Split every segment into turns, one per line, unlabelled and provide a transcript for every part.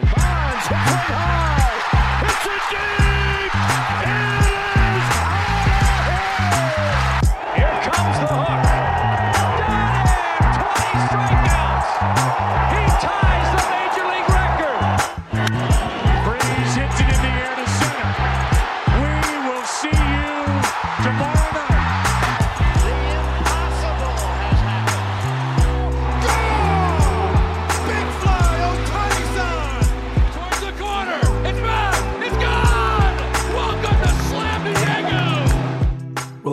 Bonds hit high. It's a deep.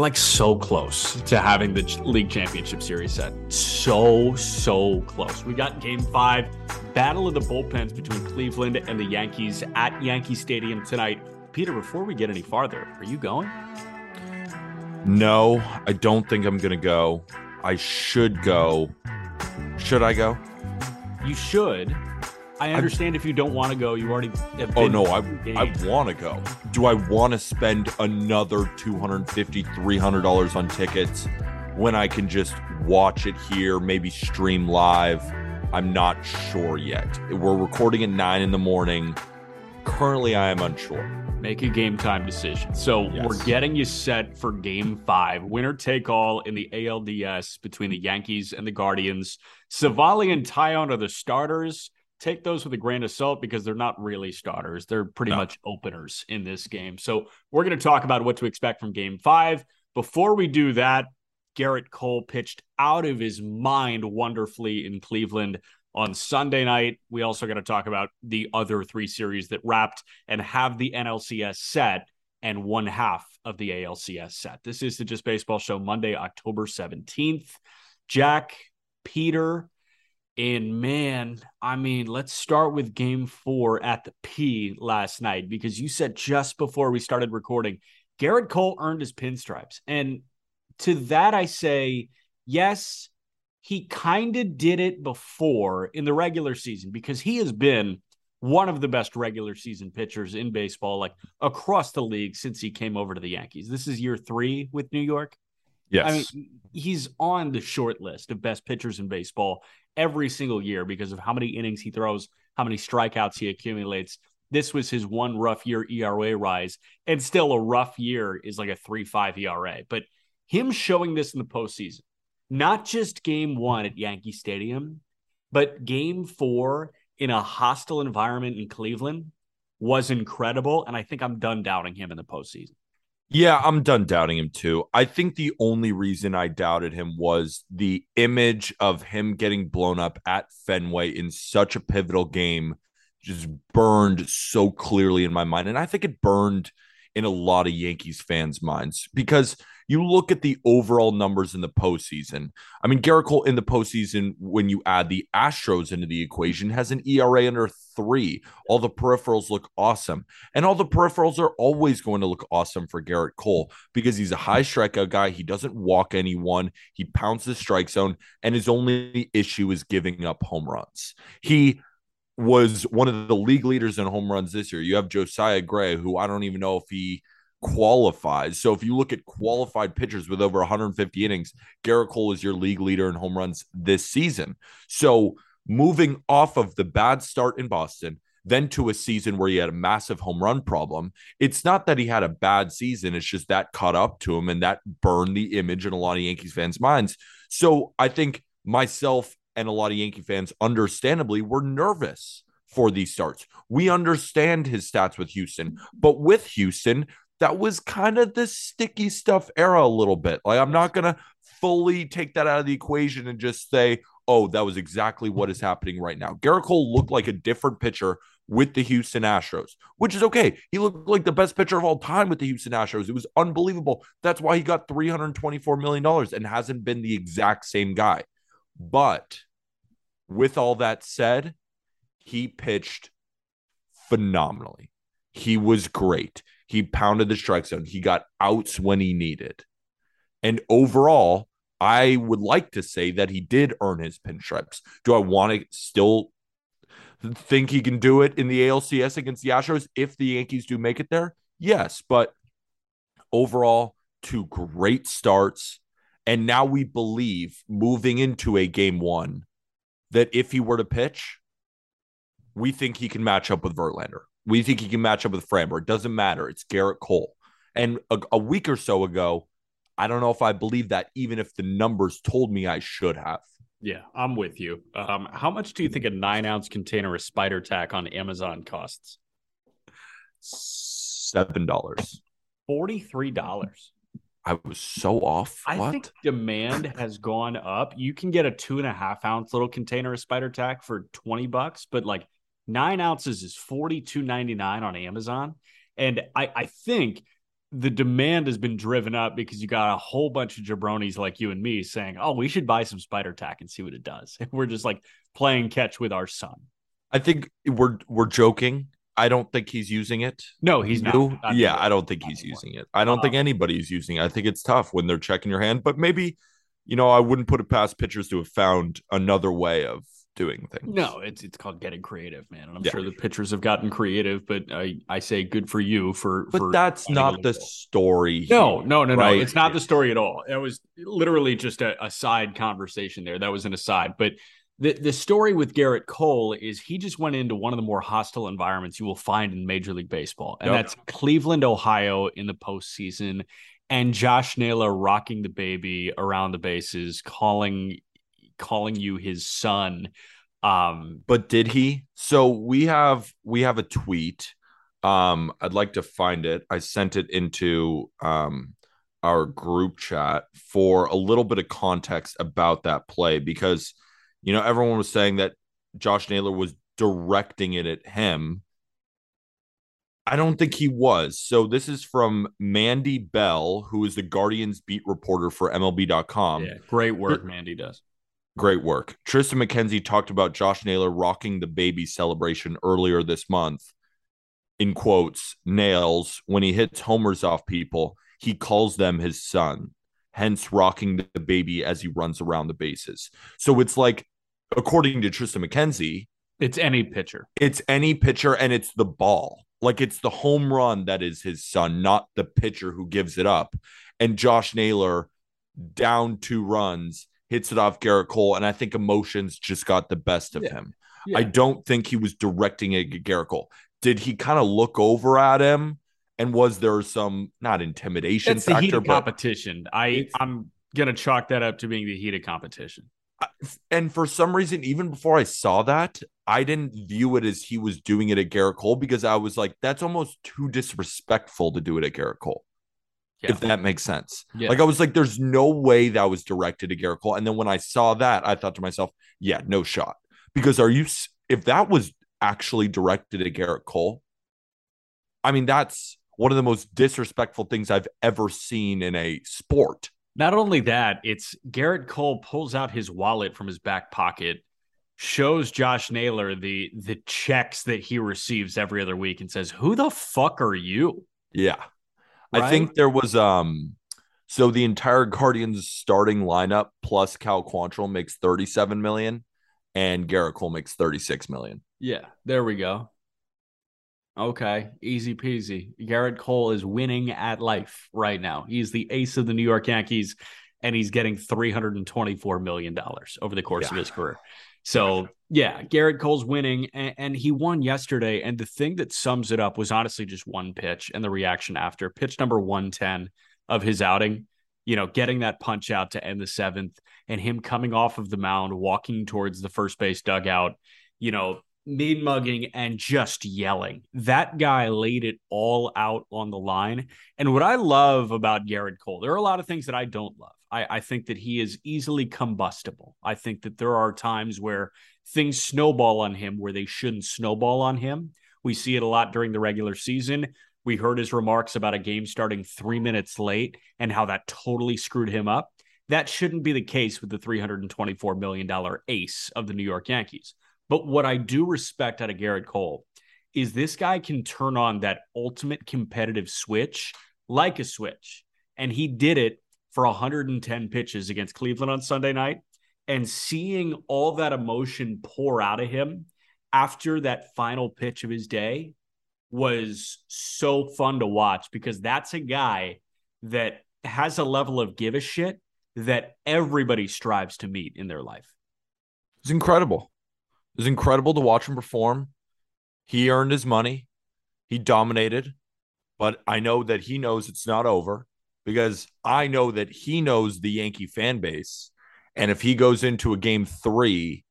Like so close to having the league championship series set. So, so close. We got game five, battle of the bullpens between Cleveland and the Yankees at Yankee Stadium tonight. Peter, before we get any farther, are you going?
No, I don't think I'm going to go. I should go. Should I go?
You should. I understand if you don't want to go. You already have
Oh no, I
engaged.
I want to go. Do I want to spend another 250 $300 on tickets when I can just watch it here, maybe stream live? I'm not sure yet. We're recording at 9 in the morning. Currently I am unsure.
Make a game time decision. So
Yes.
we're getting you set for game five. Winner take all in the ALDS between the Yankees and the Guardians. Civale and Taillon are the starters. Take those with a grain of salt because they're not really starters. They're pretty
No.
much openers in this game. So we're going to talk about what to expect from game five. Before we do that, Gerrit Cole pitched out of his mind wonderfully in Cleveland on Sunday night. We also got to talk about the other three series that wrapped and have the NLCS set and one half of the ALCS set. This is the Just Baseball Show, Monday, October 17th. Jack, Peter, and man, I mean, let's start with game four at the P last night because you said just before we started recording, Gerrit Cole earned his pinstripes. And to that, I say, yes, he kind of did it before in the regular season because he has been one of the best regular season pitchers in baseball, like across the league since he came over to the Yankees. This is year three with New York.
Yes.
I mean, he's on the short list of best pitchers in baseball every single year because of how many innings he throws, how many strikeouts he accumulates. This was his one rough year ERA rise, and still a rough year is like a 3 5 ERA. But him showing this in the postseason, not just game one at Yankee Stadium, but game four in a hostile environment in Cleveland was incredible. And I think I'm done doubting him in the postseason.
Yeah, I'm done doubting him too. I think the only reason I doubted him was the image of him getting blown up at Fenway in such a pivotal game just burned so clearly in my mind. And I think it burned in a lot of Yankees fans' minds because you look at the overall numbers in the postseason. I mean, Gerrit Cole in the postseason, when you add the Astros into the equation, has an ERA under three. All the peripherals look awesome. And all the peripherals are always going to look awesome for Gerrit Cole because he's a high strikeout guy. He doesn't walk anyone, he pounds the strike zone, and his only issue is giving up home runs. He was one of the league leaders in home runs this year. You have Josiah Gray, who I don't even know if he qualifies. So if you look at qualified pitchers with over 150 innings, Gerrit Cole is your league leader in home runs this season. So moving off of the bad start in Boston, then to a season where he had a massive home run problem, it's not that he had a bad season. It's just that caught up to him and that burned the image in a lot of Yankees fans' minds. So I think myself and a lot of Yankee fans, understandably, were nervous for these starts. We understand his stats with Houston, but with Houston, that was kind of the sticky stuff era a little bit. Like, I'm not going to fully take that out of the equation and just say, oh, that was exactly what is happening right now. Gerrit Cole looked like a different pitcher with the Houston Astros, which is okay. He looked like the best pitcher of all time with the Houston Astros. It was unbelievable. That's why he got $324 million and hasn't been the exact same guy. But with all that said, he pitched phenomenally. He was great. He pounded the strike zone. He got outs when he needed. And overall, I would like to say that he did earn his pinstripes. Do I want to still think he can do it in the ALCS against the Astros if the Yankees do make it there? Yes, but overall, two great starts. And now we believe moving into a game one that if he were to pitch, we think he can match up with Verlander. We think he can match up with Framber. It doesn't matter. It's Gerrit Cole. And a, a week or so ago, I don't know if I believe that, even if the numbers told me I should have.
Yeah, I'm with you. Um, how much do you think a nine ounce container of spider tack on Amazon costs?
Seven dollars.
Forty-three dollars.
I was so off.
I
what?
think demand has gone up. You can get a two and a half ounce little container of spider tack for 20 bucks, but like nine ounces is forty two ninety nine on Amazon. And I, I think the demand has been driven up because you got a whole bunch of jabronis like you and me saying, Oh, we should buy some spider tack and see what it does. And we're just like playing catch with our son.
I think we're we're joking. I don't think he's using it.
No, he's not. Not
yeah. I don't think he's
anymore.
using it. I don't think
Um,
anybody's using it. I think it's tough when they're checking your hand, but maybe, you know, I wouldn't put it past pitchers to have found another way of doing things.
No, it's it's called getting creative, man. And I'm
Yeah.
sure the pitchers have gotten creative, but I, I say good for you for
But
for
that's not the story.
No,
here,
no, no, no.
right?
It's not the story at all. It was literally just a, a side conversation there. That was an aside. But the, the story with Gerrit Cole is he just went into one of the more hostile environments you will find in Major League Baseball. And
Yep.
that's Cleveland, Ohio in the postseason. And Josh Naylor rocking the baby around the bases, calling calling you his son. Um,
But did he? So we have we have a tweet. Um, I'd like to find it. I sent it into um our group chat for a little bit of context about that play because you know everyone was saying that Josh Naylor was directing it at him. I don't think he was. So this is from Mandy Bell, who is the Guardians beat reporter for MLB.com.
yeah, great work, Mandy does.
Great work. Triston McKenzie talked about Josh Naylor rocking the baby celebration earlier this month. In quotes, nails, when he hits homers off people, he calls them his son, hence rocking the baby as he runs around the bases. So it's like, according to Triston McKenzie,
It's any pitcher.
it's any pitcher and it's the ball. Like it's the home run that is his son, not the pitcher who gives it up. And Josh Naylor, down two runs, hits it off Gerrit Cole. And I think emotions just got the best of
Yeah.
him.
Yeah.
I don't think he was directing it at Gerrit Cole. Did he kind of look over at him? And was there some not intimidation
It's the heat
factor,
of
but
competition. I I'm gonna chalk that up to being the heat of competition.
and for some reason, even before I saw that, I didn't view it as he was doing it at Gerrit Cole because I was like, that's almost too disrespectful to do it at Gerrit Cole.
Yeah.
If that makes sense.
Yeah.
Like I was like, there's no way that was directed to Gerrit Cole. And then when I saw that, I thought to myself, yeah, no shot. Because are you if that was actually directed at Gerrit Cole, I mean, that's one of the most disrespectful things I've ever seen in a sport.
Not only that, it's Gerrit Cole pulls out his wallet from his back pocket, shows Josh Naylor the the checks that he receives every other week, and says, "Who the fuck are you?"
Yeah. I
Right?
think there was um so the entire Guardians starting lineup plus Cal Quantrill makes 37 million and Gerrit Cole makes 36 million.
Yeah, there we go. Okay, easy peasy. Gerrit Cole is winning at life right now. He's the ace of the New York Yankees, and he's getting $324 million over the course of his career. So, yeah, Gerrit Cole's winning, and, and he won yesterday. And the thing that sums it up was honestly just one pitch and the reaction after pitch number 110 of his outing, you know, getting that punch out to end the seventh, and him coming off of the mound, walking towards the first base dugout, you know, mean mugging and just yelling. That guy laid it all out on the line. And what I love about Gerrit Cole, there are a lot of things that I don't love. I, I think that he is easily combustible. I think that there are times where things snowball on him where they shouldn't snowball on him. We see it a lot during the regular season. We heard his remarks about a game starting three minutes late and how that totally screwed him up. That shouldn't be the case with the $324 million ace of the New York Yankees. But what I do respect out of Gerrit Cole is this guy can turn on that ultimate competitive switch like a switch. And he did it for 110 pitches against Cleveland on Sunday night. And seeing all that emotion pour out of him after that final pitch of his day was so fun to watch because that's a guy that has a level of give a shit that everybody strives to meet in their life.
It's incredible. It's incredible to watch him perform. He earned his money. He dominated, but I know that he knows it's not over because I know that he knows the Yankee fan base. And if he goes into a game three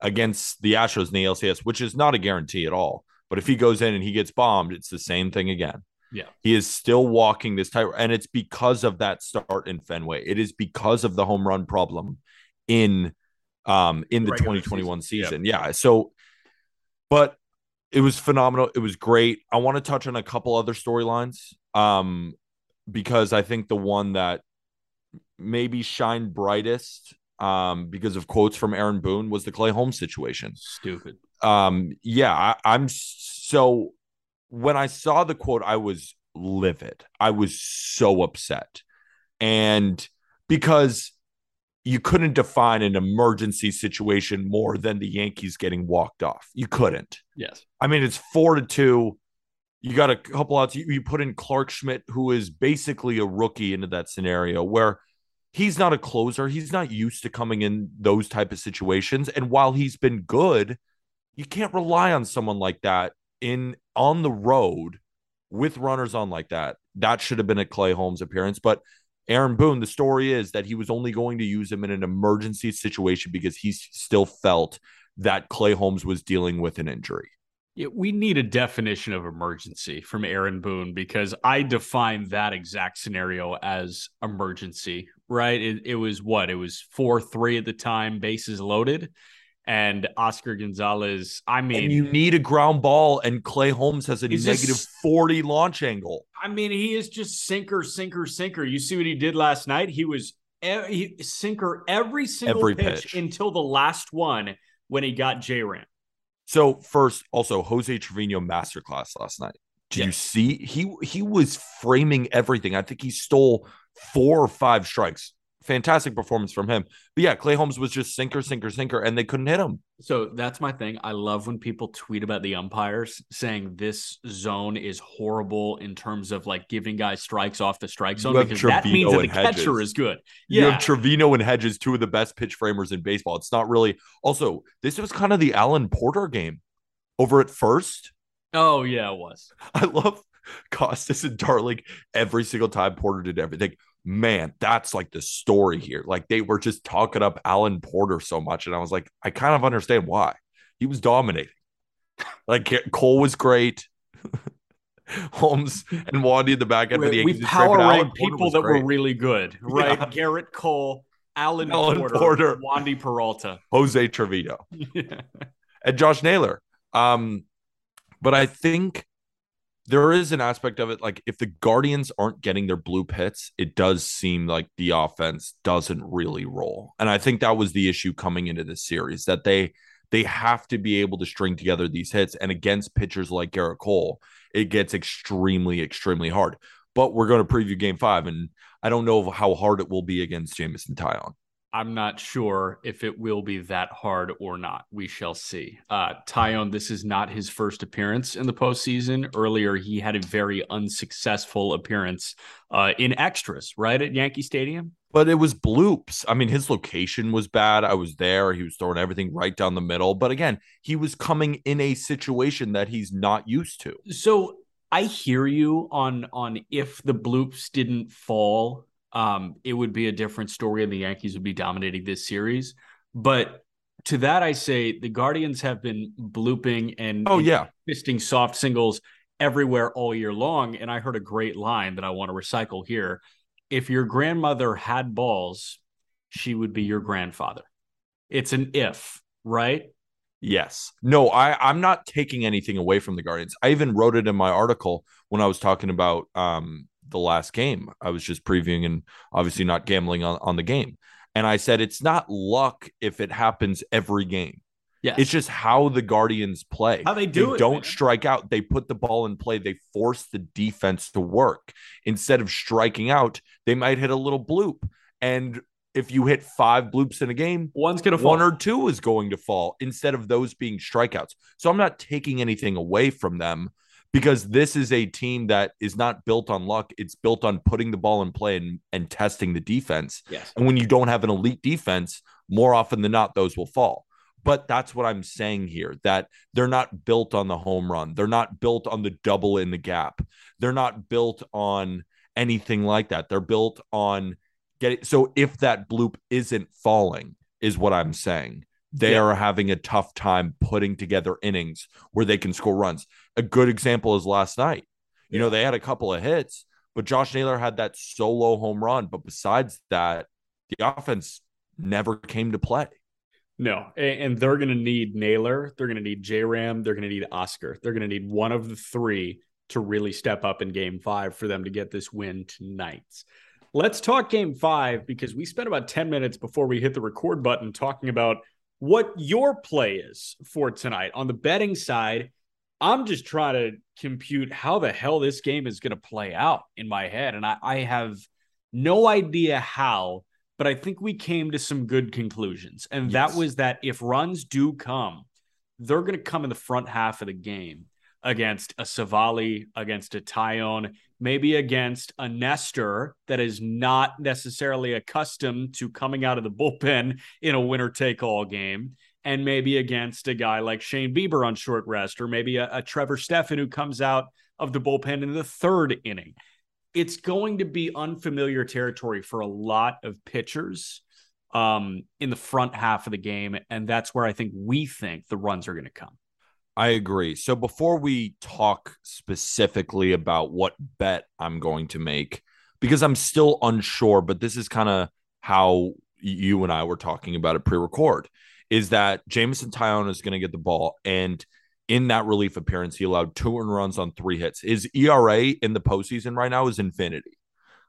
against the Astros in the LCS, which is not a guarantee at all, but if he goes in and he gets bombed, it's the same thing again.
Yeah.
He is still walking this tight, and it's because of that start in Fenway. It is because of the home run problem in um in the
Regular
2021
season.
season. Yeah. So but it was phenomenal. It was great. I want to touch on a couple other storylines. Um because I think the one that maybe shined brightest um because of quotes from Aaron Boone was the Clay Holmes situation.
Stupid.
um yeah I, i'm so when i saw the quote i was livid. I was so upset. And because you couldn't define an emergency situation more than the yankees getting walked off. You couldn't.
Yes.
i mean it's four to two. You got a couple outs. You, you put in clarke schmidt who is basically a rookie into that scenario where he's not a closer he's not used to coming in those type of situations and while he's been good you can't rely on someone like that in on the road with runners on like that. That should have been a Clay Holmes appearance, but Aaron Boone, the story is that he was only going to use him in an emergency situation because he still felt that Clay Holmes was dealing with an injury.
Yeah, we need a definition of emergency from Aaron Boone because I define that exact scenario as emergency, right? It, it was what? It was 4 3 at the time, bases loaded. And Oscar Gonzalez, I mean,
and you need a ground ball, and Clay Holmes has a negative
just-
40 launch angle.
I mean, he is just sinker, sinker, sinker. You see what he did last night? He was e- he, sinker every single
Every
pitch,
pitch.
until the last one when he got J Ram.
So first, also Jose Trevino masterclass last night. Did you see he he was framing everything? I think he stole four or five strikes. Fantastic performance from him. But yeah, Clay Holmes was just sinker, sinker, sinker, and they couldn't hit him.
So that's my thing. I love when people tweet about the umpires saying this zone is horrible in terms of like giving guys strikes off the strike zone
You
because that means that the
and
catcher is good.
You
Yeah.
have Trevino and Hedges, two of the best pitch framers in baseball. It's not really also this was kind of the Alan Porter game over at first.
oh, yeah, it was.
I love Costas and Darling every single time Porter did everything. Man, that's like the story here. Like they were just talking up Alan Porter so much. And I was like, I kind of understand why. He was dominating. Like Cole was great. Holmes and Wandy in the back end for the
We,
Yankees.
we power
but Alan
rank
Porter
people that
great.
were really good, right?
Yeah.
Gerrit Cole, Alan,
Alan
Porter,
Porter.
Wandy Peralta.
Jose Trevino. and Josh Naylor. Um, but I think there is an aspect of it like if the Guardians aren't getting their blue pits, it does seem like the offense doesn't really roll. And I think that was the issue coming into this series that they they have to be able to string together these hits and against pitchers like Gerrit Cole, it gets extremely extremely hard. But we're going to preview game 5 and I don't know how hard it will be against Jameson Taillon.
I'm not sure if it will be that hard or not. We shall see. Uh, Taillon, this is not his first appearance in the postseason. Earlier, he had a very unsuccessful appearance uh, in extras, right at Yankee Stadium.
but it was bloops. I mean, his location was bad. I was there. He was throwing everything right down the middle. But again, he was coming in a situation that he's not used to.
So I hear you on on if the bloops didn't fall, um, it would be a different story, and the Yankees would be dominating this series. But to that, I say the Guardians have been blooping and
Oh, yeah.
fisting soft singles everywhere all year long. And I heard a great line that I want to recycle here. If your grandmother had balls, she would be your grandfather. It's an if, right?
Yes. No, I, I'm not taking anything away from the Guardians. I even wrote it in my article when I was talking about um, the last game. I was just previewing and obviously not gambling on, on the game. And I said it's not luck if it happens every game.
Yes.
It's just how the Guardians play.
How they do it,
Don't
man.
strike out. They put the ball in play. They force the defense to work. Instead of striking out, they might hit a little bloop. And if you hit five bloops in a game,
One's gonna fall.
one or two is going to fall instead of those being strikeouts. So I'm not taking anything away from them because this is a team that is not built on luck. It's built on putting the ball in play and, and testing the defense.
yes.
And when you don't have an elite defense, more often than not, those will fall. But that's what I'm saying here that they're not built on the home run. They're not built on the double in the gap. They're not built on anything like that. They're built on getting. So if that bloop isn't falling, is what I'm saying. They
Yeah.
are having a tough time putting together innings where they can score runs. A good example is last night. You know, they had a couple of hits, but Josh Naylor had that solo home run. But besides that, the offense never came to play.
No, and they're going to need Naylor. They're going to need J Ram. They're going to need Oscar. They're going to need one of the three to really step up in game five for them to get this win tonight. Let's talk game five because we spent about 10 minutes before we hit the record button talking about what your play is for tonight. On the betting side, I'm just trying to compute how the hell this game is going to play out in my head. And I, I have no idea how, but I think we came to some good conclusions. And that was that if runs do come, they're going to come in the front half of the game against a Civale, against a Taillon, maybe against a Nestor that is not necessarily accustomed to coming out of the bullpen in a winner take all game. And maybe against a guy like Shane Bieber on short rest, or maybe a, a Trevor Stephan who comes out of the bullpen in the third inning it's going to be unfamiliar territory for a lot of pitchers um, in the front half of the game. And that's where I think we think the runs are going to come.
I agree. So before we talk specifically about what bet I'm going to make, because I'm still unsure, but this is kind of how you and I were talking about it pre-record, is that Jameson Taillon is going to get the ball. And in that relief appearance, he allowed two runs on three hits. His ERA in the postseason right now is infinity.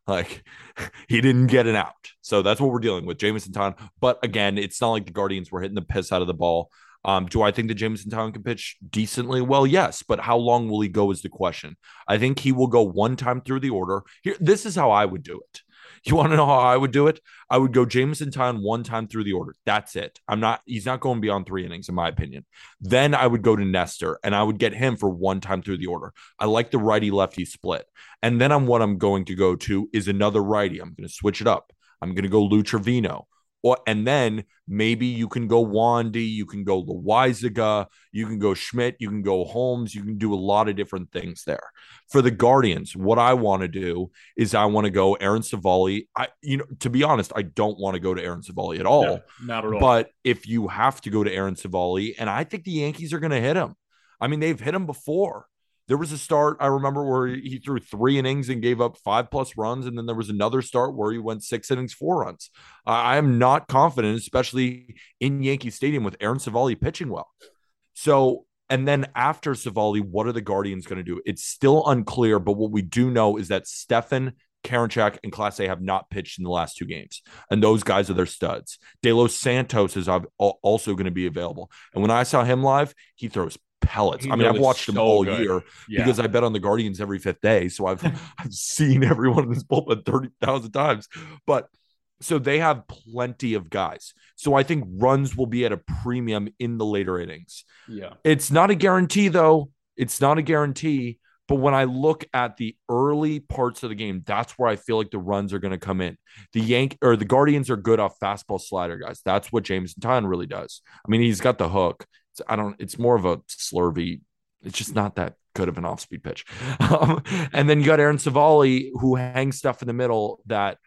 Like he didn't get an out. So that's what we're dealing with, Jameson Taillon. But again, it's not like the Guardians were hitting the piss out of the ball. Um, do I think that Jameson Taillon can pitch decently? Well, yes, but how long will he go is the question. I think he will go one time through the order. Here, this is how I would do it. You want to know how I would do it? I would go Jameson Taillon one time through the order. That's it. I'm not. He's not going beyond three innings, in my opinion. Then I would go to Nestor and I would get him for one time through the order. I like the righty lefty split. And then I'm what I'm going to go to is another righty. I'm going to switch it up. I'm going to go Lou Trevino. Or, and then maybe you can go Wandy, you can go Loaisiga, you can go Schmidt, you can go Holmes, you can do a lot of different things there. For the Guardians, what I want to do is I want to go Aaron Civale. I, you know, to be honest, I don't want to go to Aaron Civale at all.
No, not at all.
But if you have to go to Aaron Civale, and I think the Yankees are going to hit him. I mean, they've hit him before. There was a start I remember where he threw three innings and gave up five plus runs, and then there was another start where he went six innings, four runs. I am not confident, especially in Yankee Stadium with Aaron Civale pitching well. So, and then after Civale, what are the Guardians going to do? It's still unclear, but what we do know is that Stephan, Karinchak, and Clase have not pitched in the last two games, and those guys are their studs. De Los Santos is uh, also going to be available, and when I saw him live, he throws pellets.
He
I mean, I've watched him
so
all
good.
year
yeah.
because I bet on the Guardians every fifth day. So I've I've seen everyone in this bullpen 30,000 times. But so they have plenty of guys. So I think runs will be at a premium in the later innings.
yeah.
It's not a guarantee, though. It's not a guarantee. But when I look at the early parts of the game, that's where I feel like the runs are going to come in. The Yank or the Guardians are good off fastball slider guys. That's what Jameson Taillon really does. I mean, he's got the hook. I don't. It's more of a slurvy. It's just not that good of an off-speed pitch. Um, and then you got Aaron Civale who hangs stuff in the middle that,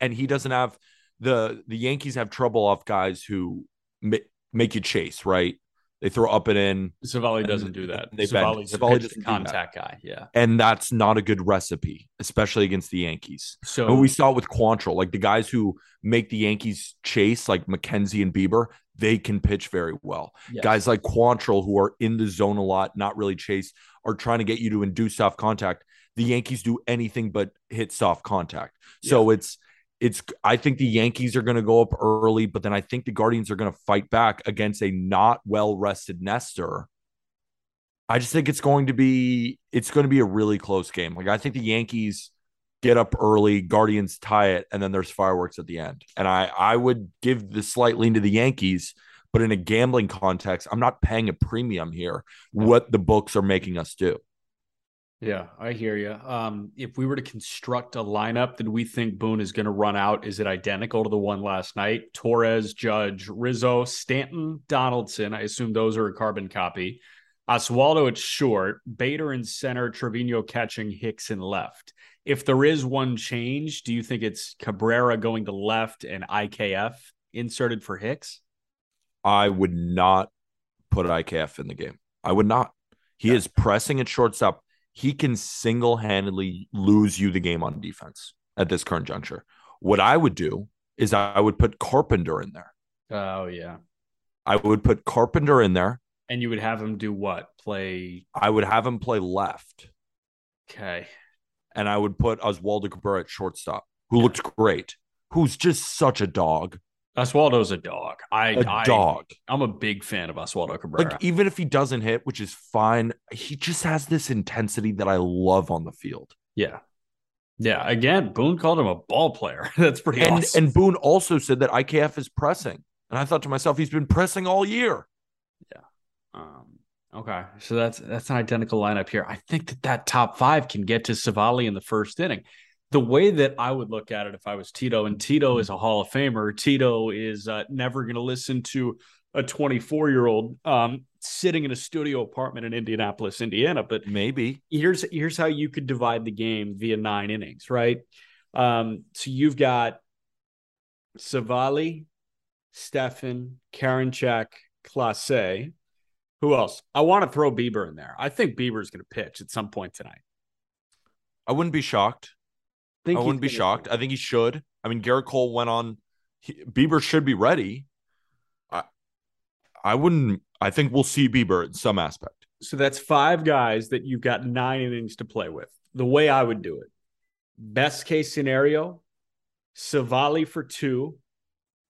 and he doesn't have the the Yankees have trouble off guys who ma- make you chase right. They throw up and in,
Civale doesn't do that.
They bend.
Civale's a Civale
doesn't
contact guy. Yeah.
and that's not a good recipe, especially against the Yankees.
So
And we saw it with Quantrill, like the guys who make the Yankees chase, like McKenzie and Bieber, they can pitch very well.
yes.
Guys like Quantrill, who are in the zone a lot, not really chase, are trying to get you to induce soft contact. the Yankees do anything but hit soft contact. So it's it's I think the Yankees are going to go up early, but then I think the Guardians are going to fight back against a not well rested Nestor. I just think it's going to be it's going to be a really close game. Like I think the Yankees get up early, Guardians tie it, and then there's fireworks at the end. And I I would give the slight lean to the Yankees, but in a gambling context, I'm not paying a premium here. What the books are making us do.
Yeah, I hear you. Um, if we were to construct a lineup that we think Boone is going to run out, is it identical to the one last night? Torres, Judge, Rizzo, Stanton, Donaldson. I assume those are a carbon copy. Oswaldo at short, Bader in center, Trevino catching, Hicks in left. If there is one change, do you think it's Cabrera going to left and IKF inserted for Hicks?
I would not put IKF in the game. I would not. He yeah. is pressing at shortstop. He can single handedly lose you the game on defense at this current juncture. What I would do is I would put Carpenter in there.
Oh, yeah.
I would put Carpenter in there.
And you would have him do what? Play.
I would have him play left.
Okay.
And I would put Oswaldo Cabrera at shortstop, who yeah. looked great, who's just such a dog.
Oswaldo's a dog. I
a
I,
dog.
I'm a big fan of Oswaldo Cabrera.
Like even if he doesn't hit, which is fine, he just has this intensity that I love on the field.
Yeah. Yeah. Again, Boone called him a ball player. That's pretty
and,
awesome.
And Boone also said that IKF is pressing. And I thought to myself, he's been pressing all year.
Yeah. Um, okay. So that's that's an identical lineup here. I think that that top five can get to Civale in the first inning the way that I would look at it if I was Tito, and Tito is a Hall of Famer, Tito is uh, never going to listen to a 24 year old um, sitting in a studio apartment in Indianapolis, Indiana. But
maybe
here's here's how you could divide the game via nine innings, right? Um, so you've got Civale, Stephan, Karinchak, Clase. Who else? I want to throw Bieber in there. I think Bieber is going to pitch at some point tonight.
I wouldn't be shocked. Think I wouldn't be shocked. I think he should. I mean, Gerrit Cole went on. He, Bieber should be ready. I, I wouldn't. I think we'll see Bieber in some aspect.
So that's five guys that you've got nine innings to play with. The way I would do it, best case scenario, Civale for two,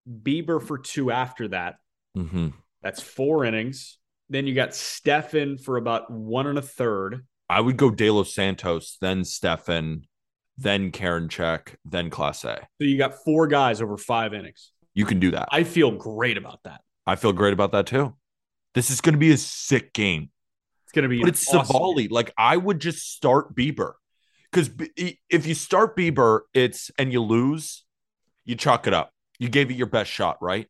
Bieber for two after that.
Mm-hmm.
That's four innings. Then you got Stephan for about one and a third.
I would go De Los Santos, then Stephan, then Karinchak, then Clase.
So you got four guys over five innings.
You can do that.
I feel great about that.
I feel great about that too. This is going to be a sick game.
It's going to be.
But it's awesome Civale. Game. Like I would just start Bieber because if you start Bieber, it's and you lose, you chalk it up. You gave it your best shot, right?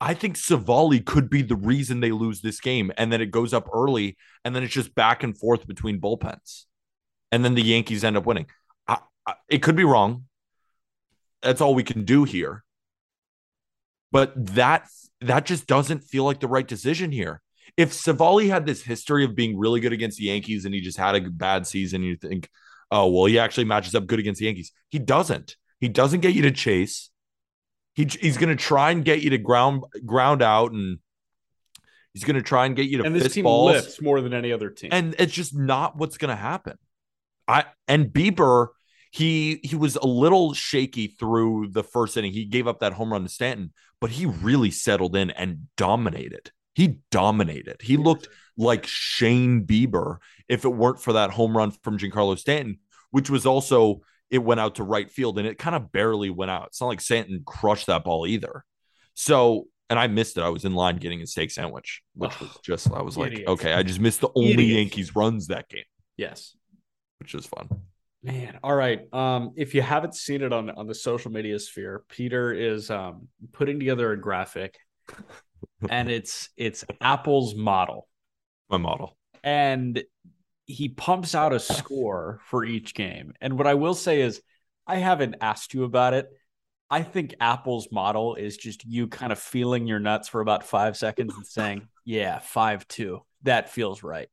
I think Civale could be the reason they lose this game, and then it goes up early, and then it's just back and forth between bullpens, and then the Yankees end up winning it could be wrong. That's all we can do here. But that that just doesn't feel like the right decision here. If Civale had this history of being really good against the Yankees and he just had a bad season, you think, oh well, he actually matches up good against the Yankees. He doesn't. He doesn't get you to chase. He, he's going to try and get you to ground ground out and he's going to try and get you to
and this team
balls.
lifts more than any other team
and it's just not what's going to happen i and bieber he he was a little shaky through the first inning. He gave up that home run to Stanton, but he really settled in and dominated. He dominated. He looked like Shane Bieber if it weren't for that home run from Giancarlo Stanton, which was also it went out to right field and it kind of barely went out. It's not like Stanton crushed that ball either. So, and I missed it. I was in line getting a steak sandwich, which was just I was like, okay, I just missed the only Idiot. Yankees runs that game.
Yes.
Which is fun.
Man, all right. Um, if you haven't seen it on on the social media sphere, Peter is um putting together a graphic, and it's it's Appel's model.
My model.
And he pumps out a score for each game. And what I will say is, I haven't asked you about it. I think Appel's model is just you kind of feeling your nuts for about five seconds and saying, "Yeah, five two, that feels right."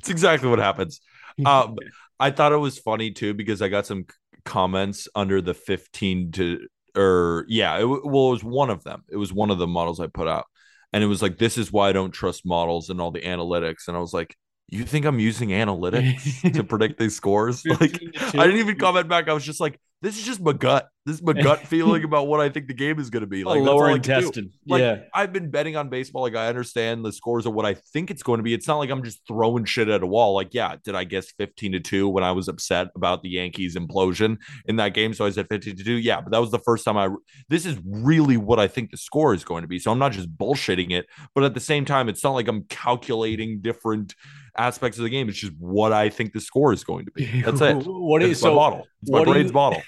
It's exactly what happens. Um, I thought it was funny too because I got some comments under the 15 to or yeah, it, well, it was one of them. It was one of the models I put out, and it was like, "This is why I don't trust models and all the analytics." And I was like, You think I'm using analytics to predict these scores? Like I didn't even comment back. I was just like, this is just my gut. This is my gut feeling about what I think the game is going to be. Like
lower
do.
intestine.
Like
yeah.
I've been betting on baseball. Like I understand the scores of what I think it's going to be. It's not like I'm just throwing shit at a wall. Like, yeah, did I guess 15 to 2 when I was upset about the Yankees implosion in that game? So I said 15 to 2. Yeah, but that was the first time I this is really what I think the score is going to be. So I'm not just bullshitting it, but at the same time, it's not like I'm calculating different aspects of the game. It's just what I think the score is going to be. That's it.
What do you
my
so
model. It's my brain's
you-
model.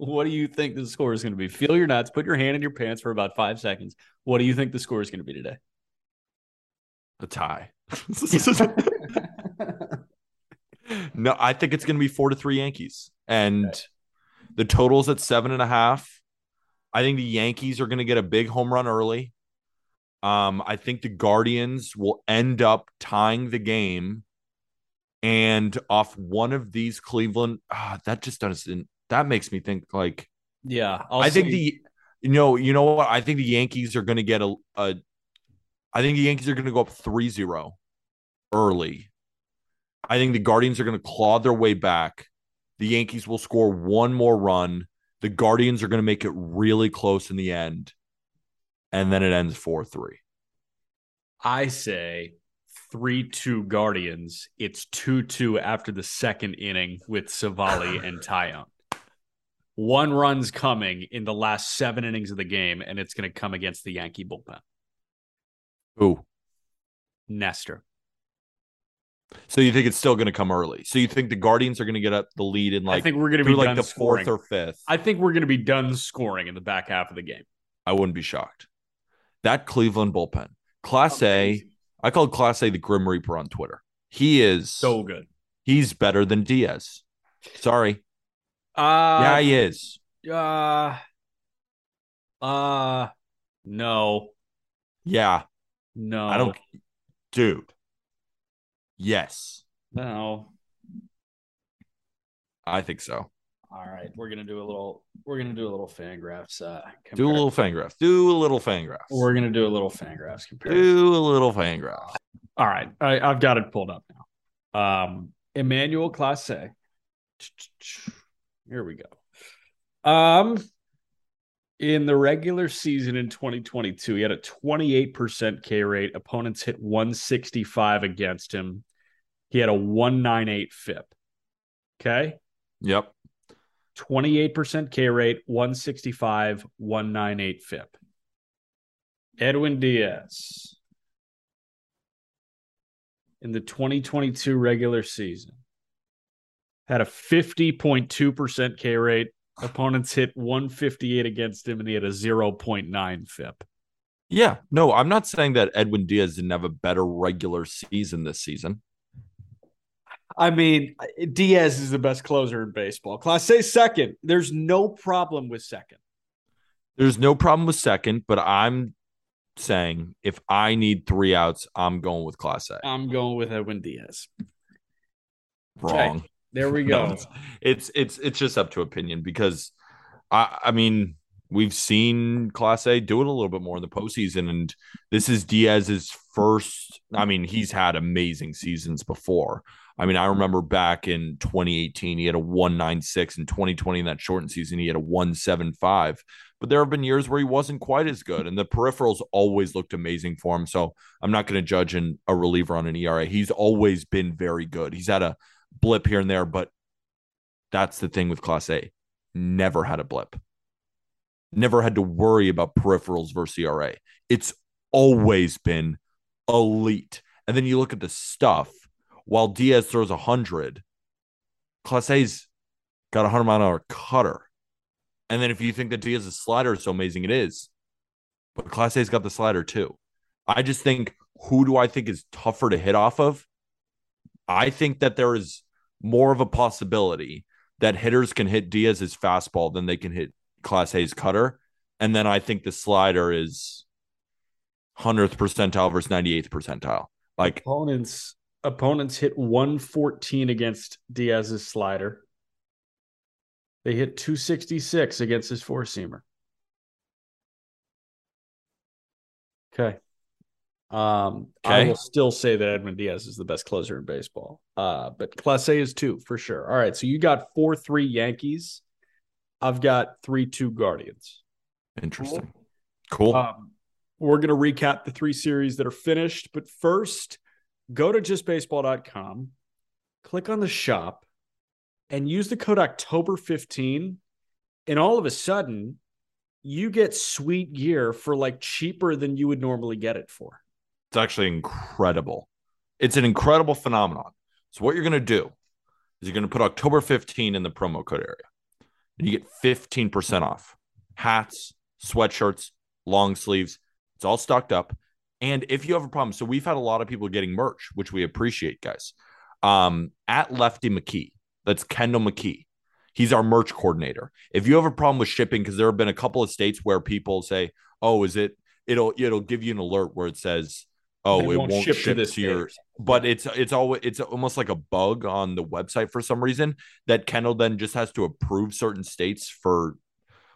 What do you think the score is going to be? Feel your nuts, put your hand in your pants for about five seconds. What do you think the score is going to be today?
A tie. no, I think it's going to be four to three Yankees, and the total's at seven and a half. I think the Yankees are going to get a big home run early. Um, I think the Guardians will end up tying the game, and off one of these Cleveland, ah, that just doesn't. That makes me think like
yeah, I'll
I think the you know you know what I think the Yankees are going to get a, a I think the Yankees are going to go up 3-0 early. I think the Guardians are going to claw their way back. The Yankees will score one more run. The Guardians are going to make it really close in the end. And then it ends 4-3.
I say 3 2 Guardians. It's 2 2 after the second inning with Civale and Taillon. One run's coming in the last seven innings of the game, and it's going to come against the Yankee bullpen.
Ooh.
Nestor.
So you think it's still going to come early. So you think the Guardians are going to get up the lead in like I
think we're going to be
like the
scoring.
fourth or fifth.
I think we're going to be done scoring in the back half of the game.
I wouldn't be shocked. That Cleveland bullpen, Clase, I called Clase the Grim Reaper on Twitter. He is
So good.
he's better than Diaz. Sorry,
Uh,
yeah, he is.
Uh, uh, no,
Yeah,
no,
I don't, dude. Yes,
No.
I think so.
All right, we're gonna do a little. We're gonna do a little Fangraphs. Uh,
Do a little Fangraphs. Do a little Fangraphs.
We're gonna do a little Fangraphs comparison.
Do a little Fangraphs.
All right, I, I've got it pulled up now. Um, Emmanuel Clase. Here we go. Um, in the regular season in 2022, he had a 28% K rate. Opponents hit 165 against him. He had a 198 FIP. Okay.
Yep.
28% K rate, 165, 198 FIP. Edwin Diaz in the 2022 regular season had a 50.2% K rate. Opponents hit 158 against him, and he had a 0.9 FIP.
Yeah. No, I'm not saying that Edwin Diaz didn't have a better regular season this season.
I mean, Diaz is the best closer in baseball. Clase second. There's no problem with second.
There's no problem with second, but I'm saying if I need three outs, I'm going with Clase.
I'm going with Edwin Diaz.
Wrong.
There we
No,
go.
it's, it's it's it's just up to opinion because I I mean we've seen Clase do it a little bit more in the postseason, and this is Diaz's first. I mean, he's had amazing seasons before. I mean, I remember back in 2018, he had a 196. In 2020, in that shortened season, he had a 175. But there have been years where he wasn't quite as good, and the peripherals always looked amazing for him. So I'm not going to judge an, a reliever on an ERA. He's always been very good. He's had a blip here and there, but that's the thing with Clase. Never had a blip. Never had to worry about peripherals versus ERA. It's always been elite. And then you look at the stuff. While Diaz throws 100, Clase's got a 100 mile an hour cutter. And then if you think that Diaz's slider is so amazing, it is. But Clase's got the slider too. I just think who do I think is tougher to hit off of? I think that there is more of a possibility that hitters can hit Diaz's fastball than they can hit Clase's cutter. And then I think the slider is 100th percentile versus 98th percentile. Like,
opponents opponents hit 114 against Diaz's slider. They hit 266 against his four seamer. Okay. Um, I will still say that Edwin Diaz is the best closer in baseball. Uh, but Clase is two for sure. All right, so you got four three Yankees. I've got three two Guardians.
Interesting. Cool.
Um, we're going to recap the three series that are finished. But first, go to justbaseball.com, click on the shop, and use the code October15. And all of a sudden, you get sweet gear for like cheaper than you would normally get it for.
It's actually incredible. It's an incredible phenomenon. So what you're going to do is you're going to put October 15 in the promo code area. And you get 15% off. Hats, sweatshirts, long sleeves. It's all stocked up. And if you have a problem, so we've had a lot of people getting merch, which we appreciate, guys. Um, at Lefty McKee, that's Kendall McKee. He's our merch coordinator. If you have a problem with shipping, because there have been a couple of states where people say, "Oh, is it?" It'll it'll give you an alert where it says, "Oh, it won't, ship, to,
this
your." But it's it's always it's almost like a bug on the website for some reason that Kendall then just has to approve certain states for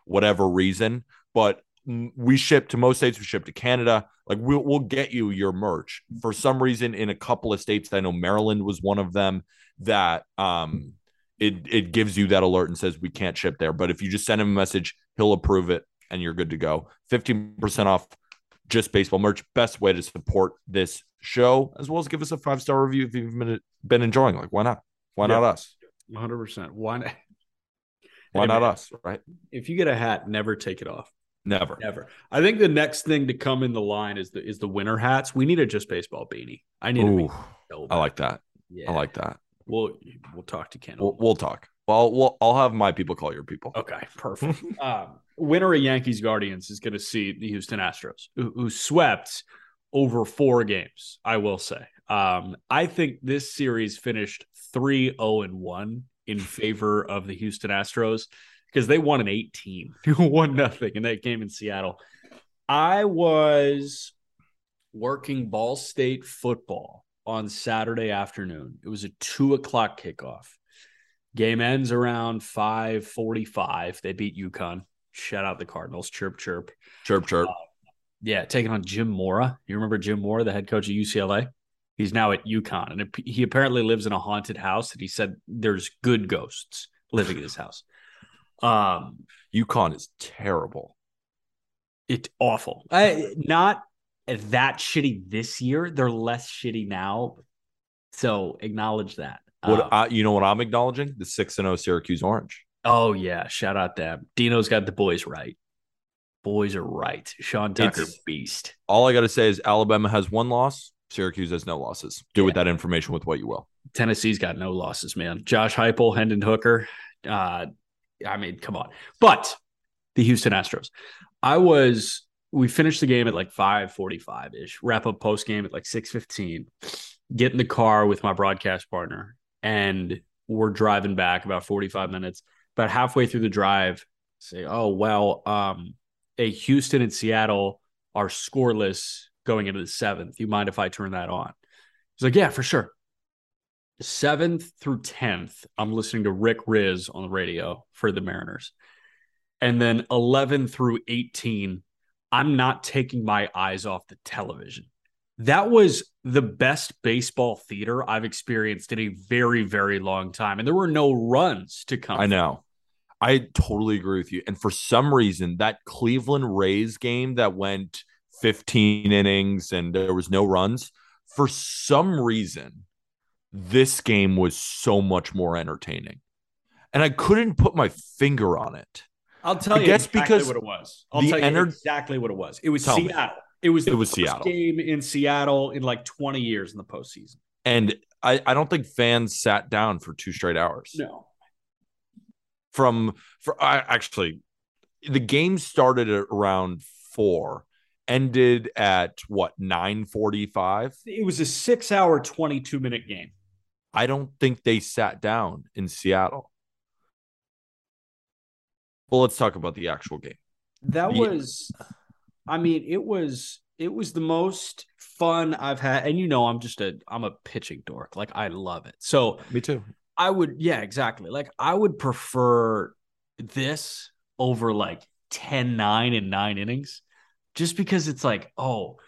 whatever reason. But we ship to most states. We ship to Canada. Like we'll we'll get you your merch for some reason in a couple of states. I know Maryland was one of them that um it it gives you that alert and says we can't ship there. But if you just send him a message, he'll approve it and you're good to go. Fifteen percent off. Just baseball merch. Best way to support this show, as well as give us a five star review if you've been been enjoying. Like why not? Why not us?
100%. Why not?
Why not us? Right?
If you get a hat, never take it off.
Never.
Never. I think the next thing to come in the line is the is the winter hats. We need a just baseball beanie. I need a
Ooh,
so
I like that.
Yeah.
I like that.
We'll we'll talk to Ken.
We'll, we'll talk. Well, we'll I'll have my people call your people.
Okay, perfect. um, winner of Yankees Guardians is going to see the Houston Astros, who, who swept over four games. I will say. Um, I think this series finished 3 0 and 1 in favor of the Houston Astros because they won an 18, one nothing in that game in Seattle. I was working Ball State football on Saturday afternoon. It was a two o'clock kickoff. Game ends around 545. They beat UConn. Shout out the Cardinals. Chirp, chirp.
Chirp chirp.
Yeah, taking on Jim Mora. You remember Jim Mora, the head coach of UCLA? He's now at UConn. And it- he apparently lives in a haunted house. And he said there's good ghosts living in his house. Um,
UConn is terrible.
it's awful. I, not that shitty this year. They're less shitty now. So acknowledge that.
What
Um,
I, you know what I'm acknowledging? The six and zero Syracuse Orange.
Oh yeah, shout out them. Dino's got the boys right. Boys are right. Sean Tucker
It's-
beast.
All I got to say is Alabama has one loss. Syracuse has no losses. Do with that information with what you will.
Tennessee's got no losses, man. Josh Heupel, Hendon Hooker. Uh, I mean, come on. But the Houston Astros. I was. We finished the game at like five forty-five ish. Wrap up post game at like six fifteen. Get in the car with my broadcast partner, and we're driving back about forty-five minutes. About halfway through the drive, say, "Oh well, um, a Houston and Seattle are scoreless going into the seventh. You mind if I turn that on?" He's like, "Yeah, for sure." seventh through 10th, I'm listening to Rick Rizzs on the radio for the Mariners. And then 11 through 18, I'm not taking my eyes off the television. That was the best baseball theater I've experienced in a very, very long time. And there were no runs to come.
I know. I totally agree with you. And for some reason, that Cleveland Rays game that went 15 innings and there was no runs, for some reason, this game was so much more entertaining. And I couldn't put my finger on it.
I'll tell
I
you
guess
exactly
because
what it was. I'll tell you
ener-
exactly what it was. It was
Tell me.
Seattle. It was the
It was Seattle.
game in Seattle in like 20 years in the postseason.
And I, I don't think fans sat down for two straight hours.
No.
From for I actually the game started at around four, ended at what nine forty five.
It was a six hour, 22 minute game.
I don't think they sat down in Seattle. Well, let's talk about the actual game.
That
Yeah.
was, I mean, it was it was the most fun I've had, and you know, I'm just a I'm a pitching dork. Like I love it. So
Me too.
I would, yeah, exactly. Like I would prefer this over like 10, 9 and nine innings, just because it's like, oh,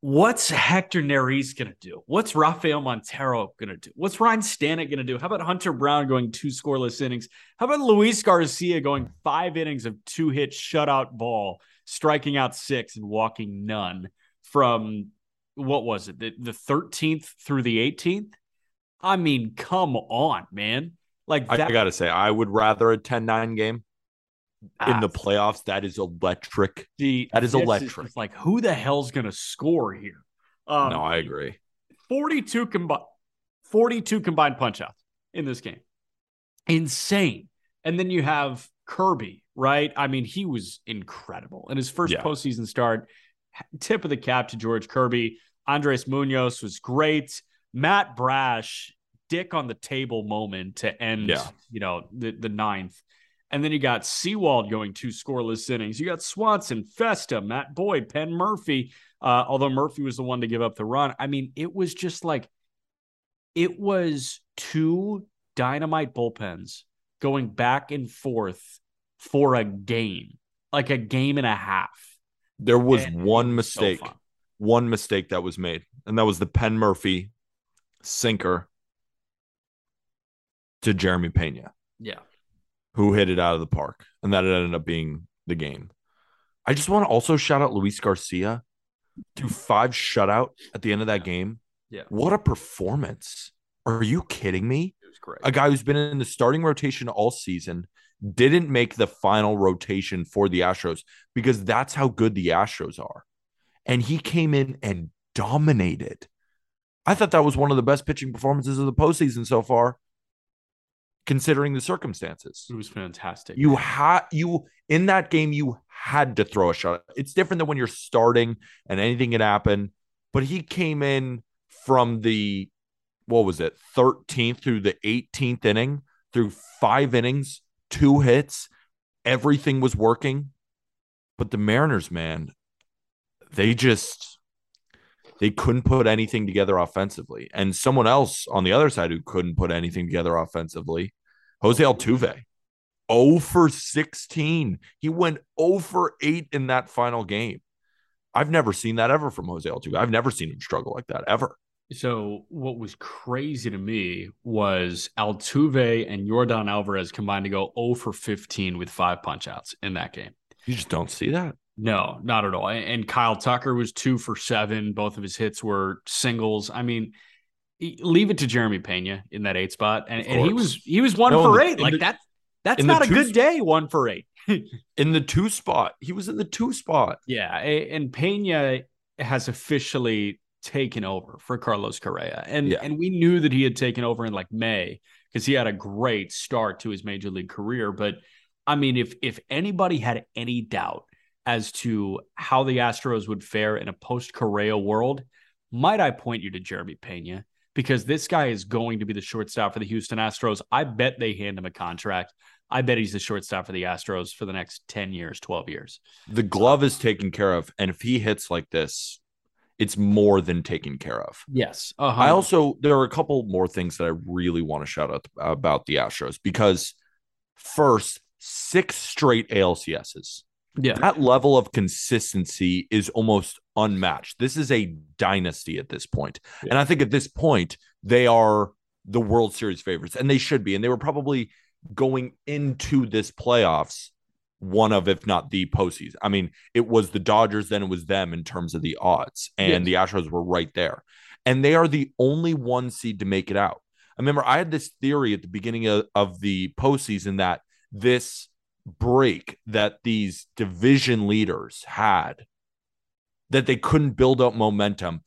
What's Hector Neris going to do? What's Rafael Montero going to do? What's Ryne Stanek going to do? How about Hunter Brown going two scoreless innings? How about Luis Garcia going five innings of two hit shutout ball, striking out six and walking none from what was it, the, the 13th through the 18th? I mean, come on, man. Like
that, I gotta say, I would rather a 10-9 game in the ah. playoffs. That is electric. The, that is electric.
Is like, who the hell's gonna score here?
Um, no, I agree.
42 combined 42 combined punch outs in this game. Insane. And then you have Kirby, right? I mean, he was incredible in his first yeah. postseason start. Tip of the cap to George Kirby. Andres Munoz was great. Matt Brash, dick on the table moment to end, yeah. you know, the, the ninth. And then you got Sewald going two scoreless innings. You got Swanson, Festa, Matt Boyd, Penn Murphy. Uh, although Murphy was the one to give up the run. I mean, it was just like it was two dynamite bullpens going back and forth for a game, like a game and a half.
There was and one mistake, so one mistake that was made, and that was the Penn Murphy sinker to Jeremy Pena.
Yeah.
Who hit it out of the park. And that ended up being the game. I just want to also shout out Luis Garcia to five shutout at the end of that game.
Yeah.
What a performance. Are you kidding me?
It was great.
A guy who's been in the starting rotation all season didn't make the final rotation for the Astros because that's how good the Astros are. And he came in and dominated. I thought that was one of the best pitching performances of the postseason so far, considering the circumstances.
It was fantastic.
You had you in that game, you had to throw a shot. It's different than when you're starting and anything can happen. But he came in from the what was it, 13th through the 18th inning, through five innings, two hits, everything was working. But the Mariners, man, they just they couldn't put anything together offensively. And someone else on the other side who couldn't put anything together offensively, Jose Altuve. 0 for 16. He went 0 for 8 in that final game. I've never seen that ever from Jose Altuve. I've never seen him struggle like that ever.
So what was crazy to me was Altuve and Yordan Alvarez combined to go 0 for 15 with five punch outs in that game.
You just don't see that.
No, not at all. And Kyle Tucker was two for seven. Both of his hits were singles. I mean, leave it to Jeremy Pena in that eight spot, and, and he was he was one no, for eight. Like the, that, that's not a good day. One for eight
in the two spot. He was in the two spot.
Yeah, and Pena has officially taken over for Carlos Correa, and yeah. and we knew that he had taken over in like May because he had a great start to his major league career. But I mean, if if anybody had any doubt as to how the Astros would fare in a post Correa world, might I point you to Jeremy Pena? Because this guy is going to be the shortstop for the Houston Astros. I bet they hand him a contract. I bet he's the shortstop for the Astros for the next 10 years, 12 years.
The glove is taken care of. And if he hits like this, it's more than taken care of.
Yes.
Uh-huh. I also, there are a couple more things that I really want to shout out about the Astros because first, six straight ALCSs.
Yeah.
That level of consistency is almost unmatched. This is a dynasty at this point. Yeah. And I think at this point, they are the World Series favorites, and they should be. And they were probably going into this playoffs one of, if not the postseason. I mean, it was the Dodgers, then it was them in terms of the odds, and yes. the Astros were right there. And they are the only one seed to make it out. I remember I had this theory at the beginning of, of the postseason that this break that these division leaders had that they couldn't build up momentum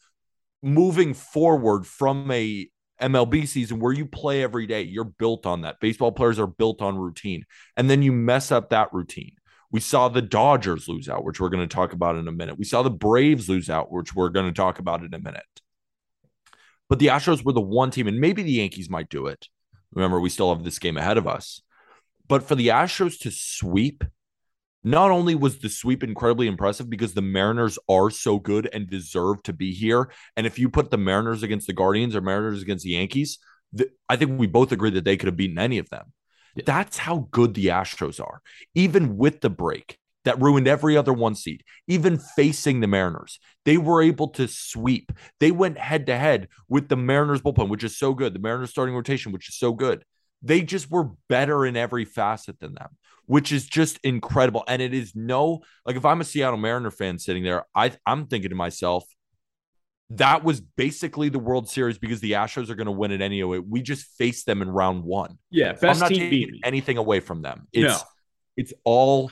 moving forward from a MLB season where you play every day. You're built on that. Baseball players are built on routine. And then you mess up that routine. We saw the Dodgers lose out, which we're going to talk about in a minute. We saw the Braves lose out, which we're going to talk about in a minute. But the Astros were the one team, and maybe the Yankees might do it. Remember, we still have this game ahead of us. But for the Astros to sweep, not only was the sweep incredibly impressive because the Mariners are so good and deserve to be here. And if you put the Mariners against the Guardians or Mariners against the Yankees, I think we both agree that they could have beaten any of them. Yeah. That's how good the Astros are. Even with the break, that ruined every other one seed, even facing the Mariners. They were able to sweep. They went head to head with the Mariners bullpen, which is so good. The Mariners starting rotation, which is so good. They just were better in every facet than them, which is just incredible. And it is no like if I'm a Seattle Mariner fan sitting there, I I'm thinking to myself, that was basically the World Series because the Astros are going to win it anyway. We just faced them in round one.
Yeah,
So I'm
best
not
team
taking
beat
anything away from them. It's
No.
it's all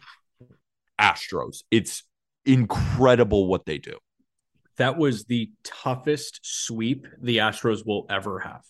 Astros. It's incredible what they do.
That was the toughest sweep the Astros will ever have.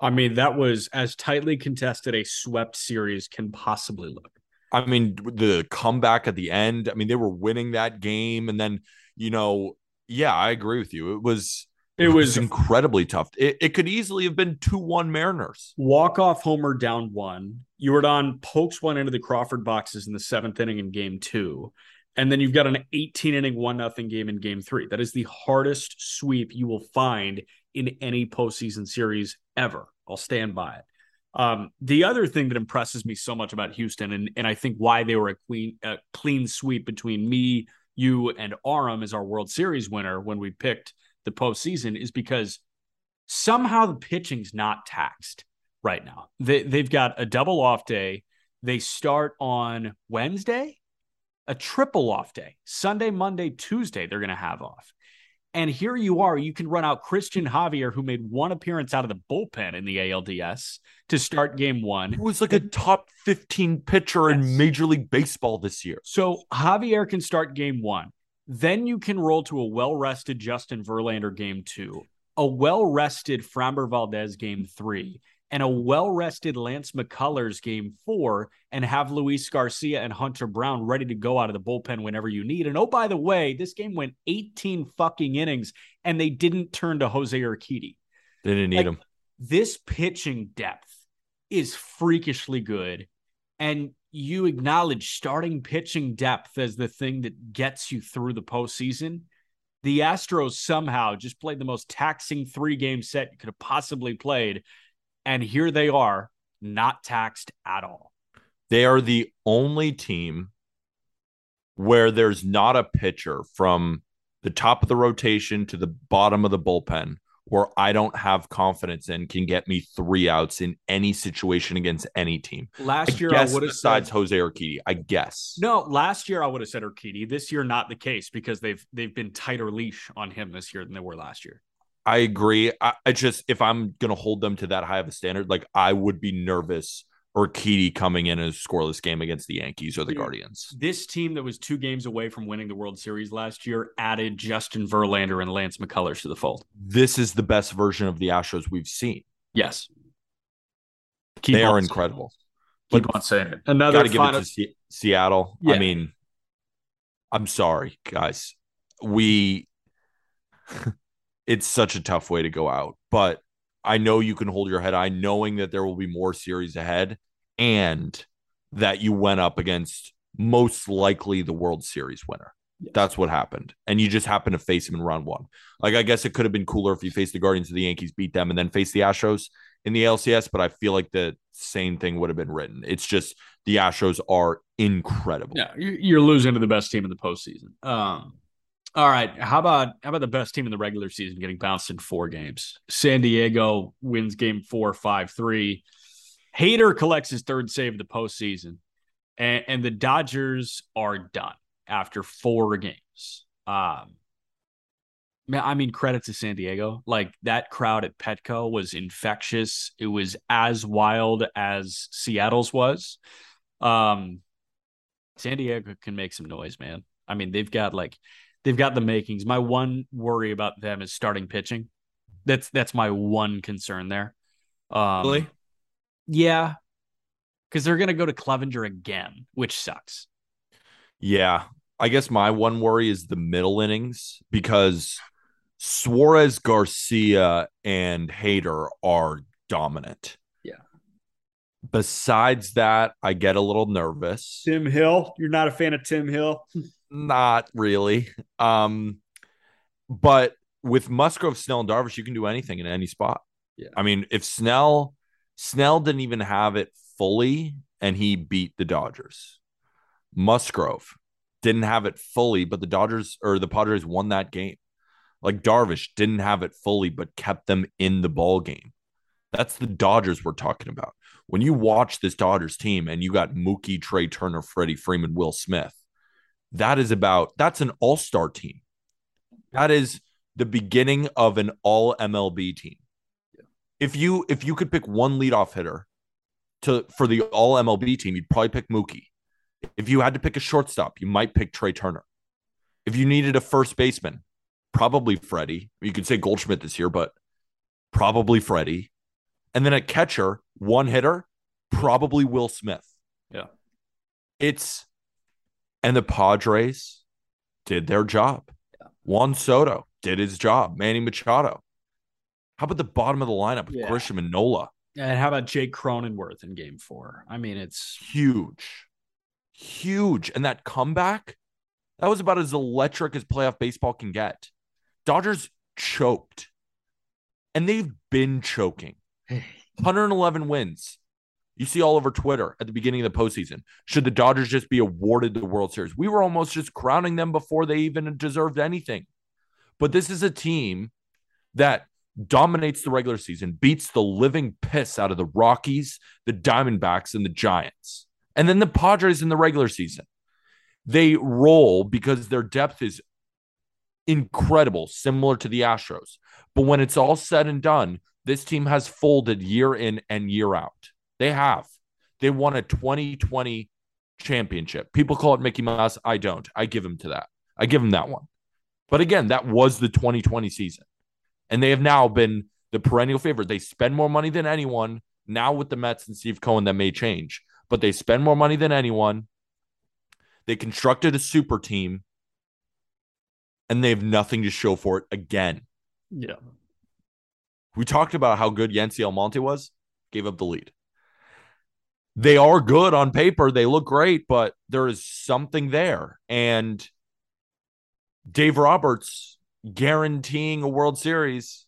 I mean, that was as tightly contested a swept series can possibly look.
I mean, the comeback at the end. I mean, they were winning that game, and then you know, yeah, I agree with you. It was
It was
incredibly tough. It, it could easily have been two one Mariners.
walk off homer down one. Yordan pokes one into the Crawford boxes in the seventh inning in game two. And then you've got an 18 inning, one nothing game in game three. That is the hardest sweep you will find in any postseason series ever. I'll stand by it. Um, the other thing that impresses me so much about Houston, and, and I think why they were a clean, a clean sweep between me, you, and Aram as our World Series winner when we picked the postseason, is because somehow the pitching's not taxed right now. They they've got a double off day. They start on Wednesday, a triple off day. Sunday, Monday, Tuesday they're going to have off. And here you are, you can run out Cristian Javier who made one appearance out of the bullpen in the ALDS to start game 1.
It was like a top fifteen pitcher
Yes.
in Major League Baseball this year.
So Javier can start game one. Then you can roll to a well rested Justin Verlander game two, a well rested Framber Valdez game three, and a well rested Lance McCullers game four, and have Luis Garcia and Hunter Brown ready to go out of the bullpen whenever you need. And oh, by the way, this game went 18 fucking innings and they didn't turn to Jose Urquidy
They didn't need
Like-
him.
this pitching depth is freakishly good. And you acknowledge starting pitching depth as the thing that gets you through the postseason. The Astros somehow just played the most taxing three game set you could have possibly played. And here they are, not taxed at all.
They are the only team where there's not a pitcher from the top of the rotation to the bottom of the bullpen where I don't have confidence in can get me three outs in any situation against any team.
Last
I
year, I would have
besides
said
Jose Urquidy, I guess.
no. Last year, I would have said Urquidy. This year, not the case because they've they've been tighter leash on him this year than they were last year.
I agree. I, I just if I'm gonna hold them to that high of a standard, like I would be nervous or Urquidy coming in a scoreless game against the Yankees or the
Yeah.
Guardians.
this team that was two games away from winning the World Series last year added Justin Verlander and Lance McCullers to the fold.
This is the best version of the Astros we've seen.
Yes. Keep
they are incredible.
it. Keep on saying it. Another
Got to give it to Se- Seattle.
Yeah.
I mean, I'm sorry, guys. We, it's such a tough way to go out, but I know you can hold your head high, knowing that there will be more series ahead, and that you went up against most likely the World Series winner. That's what happened, and you just happened to face him in round one. Like I guess it could have been cooler if you faced the Guardians of the Yankees, beat them, and then face the Astros in the LCS. But I feel like the same thing would have been written. It's just the Astros are incredible.
Yeah, you- you're losing to the best team in the postseason. Um, all right, how about how about the best team in the regular season getting bounced in four games? San Diego wins game four, five, three. Hader collects his third save of the postseason, and, and the Dodgers are done after four games. Um, I mean, credit to San Diego. Like that crowd at Petco was infectious. It was as wild as Seattle's was. Um, San Diego can make some noise, man. I mean, they've got like they've got the makings. My one worry about them is starting pitching. That's that's my one concern there. Um,
Really?
Yeah, because they're gonna go to Clevinger again, which sucks.
Yeah. I guess my one worry is the middle innings because Suarez, Garcia, and Hader are dominant.
Yeah.
Besides that, I get a little nervous.
Tim Hill, you're not a fan of Tim Hill.
Not really. Um, but with Musgrove, Snell, and Darvish, you can do anything in any spot.
Yeah.
I mean, if Snell Snell didn't even have it fully and he beat the Dodgers. Musgrove didn't have it fully, but the Dodgers or the Padres won that game. Like Darvish didn't have it fully, but kept them in the ball game. That's the Dodgers we're talking about. When you watch this Dodgers team and you got Mookie, Trea Turner, Freddie Freeman, Will Smith, that is about that's an all-star team. That is the beginning of an all MLB team. If you if you could pick one leadoff hitter to for the all MLB team, you'd probably pick Mookie. If you had to pick a shortstop, you might pick Trea Turner. If you needed a first baseman, probably Freddie. You could say Goldschmidt this year, but probably Freddie. And then a catcher, one hitter, probably Will Smith.
Yeah.
It's and the Padres did their job.
Yeah.
Juan Soto did his job. Manny Machado. How about the bottom of the lineup with
Yeah.
Grisham and Nola?
And how about Jake Cronenworth in game four? I mean, it's
Huge. Huge. And that comeback, that was about as electric as playoff baseball can get. Dodgers choked. And they've been choking. 111 wins. You see all over Twitter at the beginning of the postseason. Should the Dodgers just be awarded the World Series? We were almost just crowning them before they even deserved anything. But this is a team that dominates the regular season, beats the living piss out of the Rockies, the Diamondbacks, and the Giants. And then the Padres in the regular season. They roll because their depth is incredible, similar to the Astros. But when it's all said and done, this team has folded year in and year out. They have. They won a 2020 championship. People call it Mickey Mouse. I don't. I give them to that. I give them that one. But again, that was the 2020 season. And they have now been the perennial favorite. They spend more money than anyone. Now with the Mets and Steve Cohen, that may change, but they spend more money than anyone. They constructed a super team and they have nothing to show for it again.
yeah.
We talked about how good Yency Almonte was, gave up the lead. They are good on paper. They look great, but there is something there. And Dave Roberts guaranteeing a World Series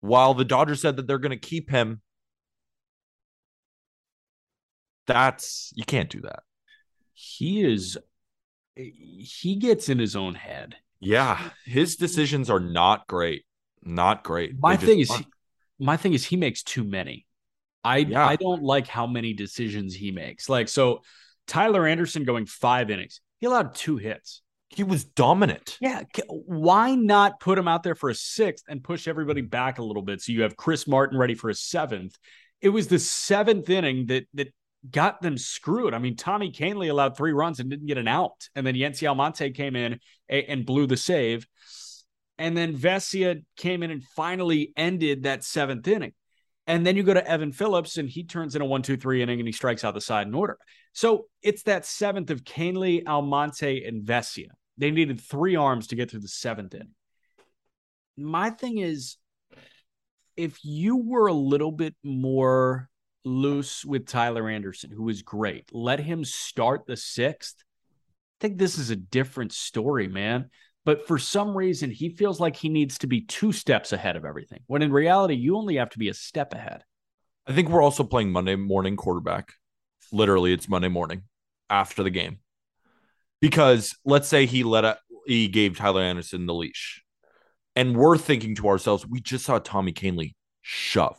while the Dodgers said that they're going to keep him. That's, you can't do that.
He is, he gets in his own head.
Yeah. His decisions are not great. Not great.
My thing is, my thing is, he makes too many. I
Yeah.
I don't like how many decisions he makes. Like so, Tyler Anderson going five innings, he allowed two hits.
he was dominant.
Yeah, why not put him out there for a sixth and push everybody back a little bit so you have Chris Martin ready for a seventh? It was the seventh inning that that got them screwed. I mean, Tommy Kahnle allowed three runs and didn't get an out, and then Yency Almonte came in and blew the save, and then Vesia came in and finally ended that seventh inning. And then you go to Evan Phillips, and he turns in a one, two, three inning, and he strikes out the side in order. So it's that seventh of Kahnle, Almonte, and Vesia. They needed three arms to get through the seventh inning. My thing is, if you were a little bit more loose with Tyler Anderson, who is great, let him start the sixth. I think this is a different story, man. But for some reason, he feels like he needs to be two steps ahead of everything. When in reality, you only have to be a step ahead.
I think we're also playing Monday morning quarterback. Literally, it's Monday morning after the game. Because let's say he let a, he gave Tyler Anderson the leash. And we're thinking to ourselves, we just saw Tommy Kahnle shove.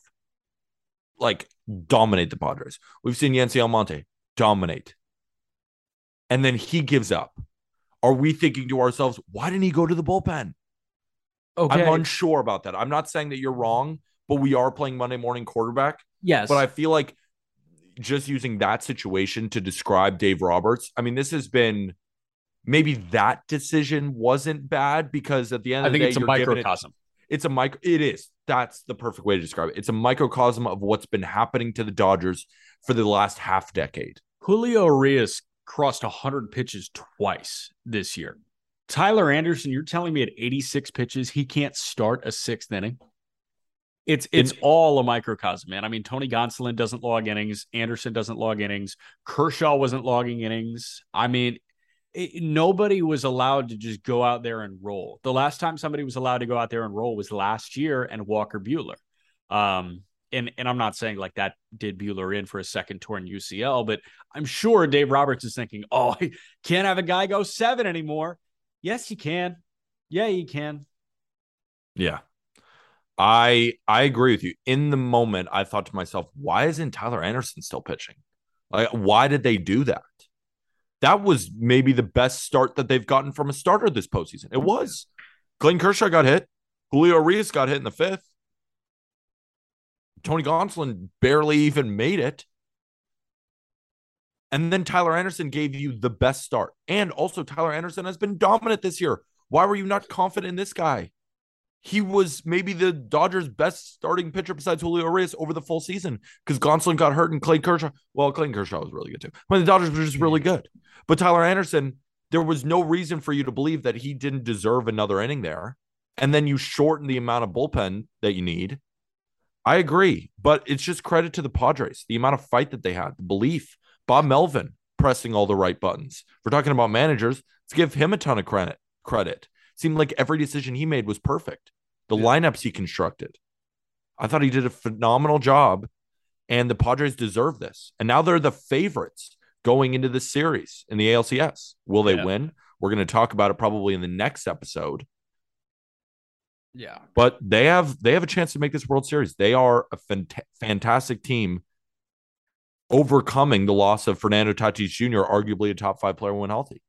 Like dominate the Padres. We've seen Yency Almonte dominate. And then he gives up. Are we thinking to ourselves, why didn't he go to the bullpen?
Okay.
I'm unsure about that. I'm not saying that you're wrong, but we are playing Monday morning quarterback.
yes.
But I feel like just using that situation to describe Dave Roberts, I mean, this has been maybe that decision wasn't bad because at the end
I
of the
think
day,
it's a
you're it-
microcosm.
it's a micro. It is. That's the perfect way to describe it. It's a microcosm of what's been happening to the Dodgers for the last half decade.
Julio Urias crossed 100 pitches twice this year. Tyler Anderson, you're telling me at 86 pitches he can't start a sixth inning? It's it's
In-
all a microcosm, man. I mean, Tony Gonsolin doesn't log innings. Anderson doesn't log innings. Kershaw wasn't logging innings. I mean, it, nobody was allowed to just go out there and roll. The last time somebody was allowed to go out there and roll was last year and Walker Buehler. Um, and and I'm not saying like that did Buehler in for a second torn UCL, but I'm sure Dave Roberts is thinking, oh, I can't have a guy go seven anymore. Yes, you can. Yeah, you can.
Yeah. I I agree with you. In the moment, I thought to myself, why isn't Tyler Anderson still pitching? Like, why did they do that? That was maybe the best start that they've gotten from a starter this postseason. It was. Clayton Kershaw got hit. Julio Urias got hit in the fifth. Tony Gonsolin barely even made it. And then Tyler Anderson gave you the best start. And also, Tyler Anderson has been dominant this year. Why were you not confident in this guy? He was maybe the Dodgers' best starting pitcher besides Julio Urias over the full season because Gonsolin got hurt and Clay Kershaw. Well, Clay Kershaw was really good too. But the Dodgers were just really good. But Tyler Anderson, there was no reason for you to believe that he didn't deserve another inning there. And then you shorten the amount of bullpen that you need. I agree, but it's just credit to the Padres, the amount of fight that they had, the belief. Bob Melvin pressing all the right buttons. If we're talking about managers, let's give him a ton of credit. Credit seemed like every decision he made was perfect. The yeah. lineups he constructed, I thought he did a phenomenal job, and the Padres deserve this. And now they're the favorites going into the series in the ALCS. Will they yeah. win? We're going to talk about it probably in the next episode.
Yeah.
But they have they have a chance to make this World Series. They are a fant- fantastic team overcoming the loss of Fernando Tatis Jr., arguably a top 5 player when healthy.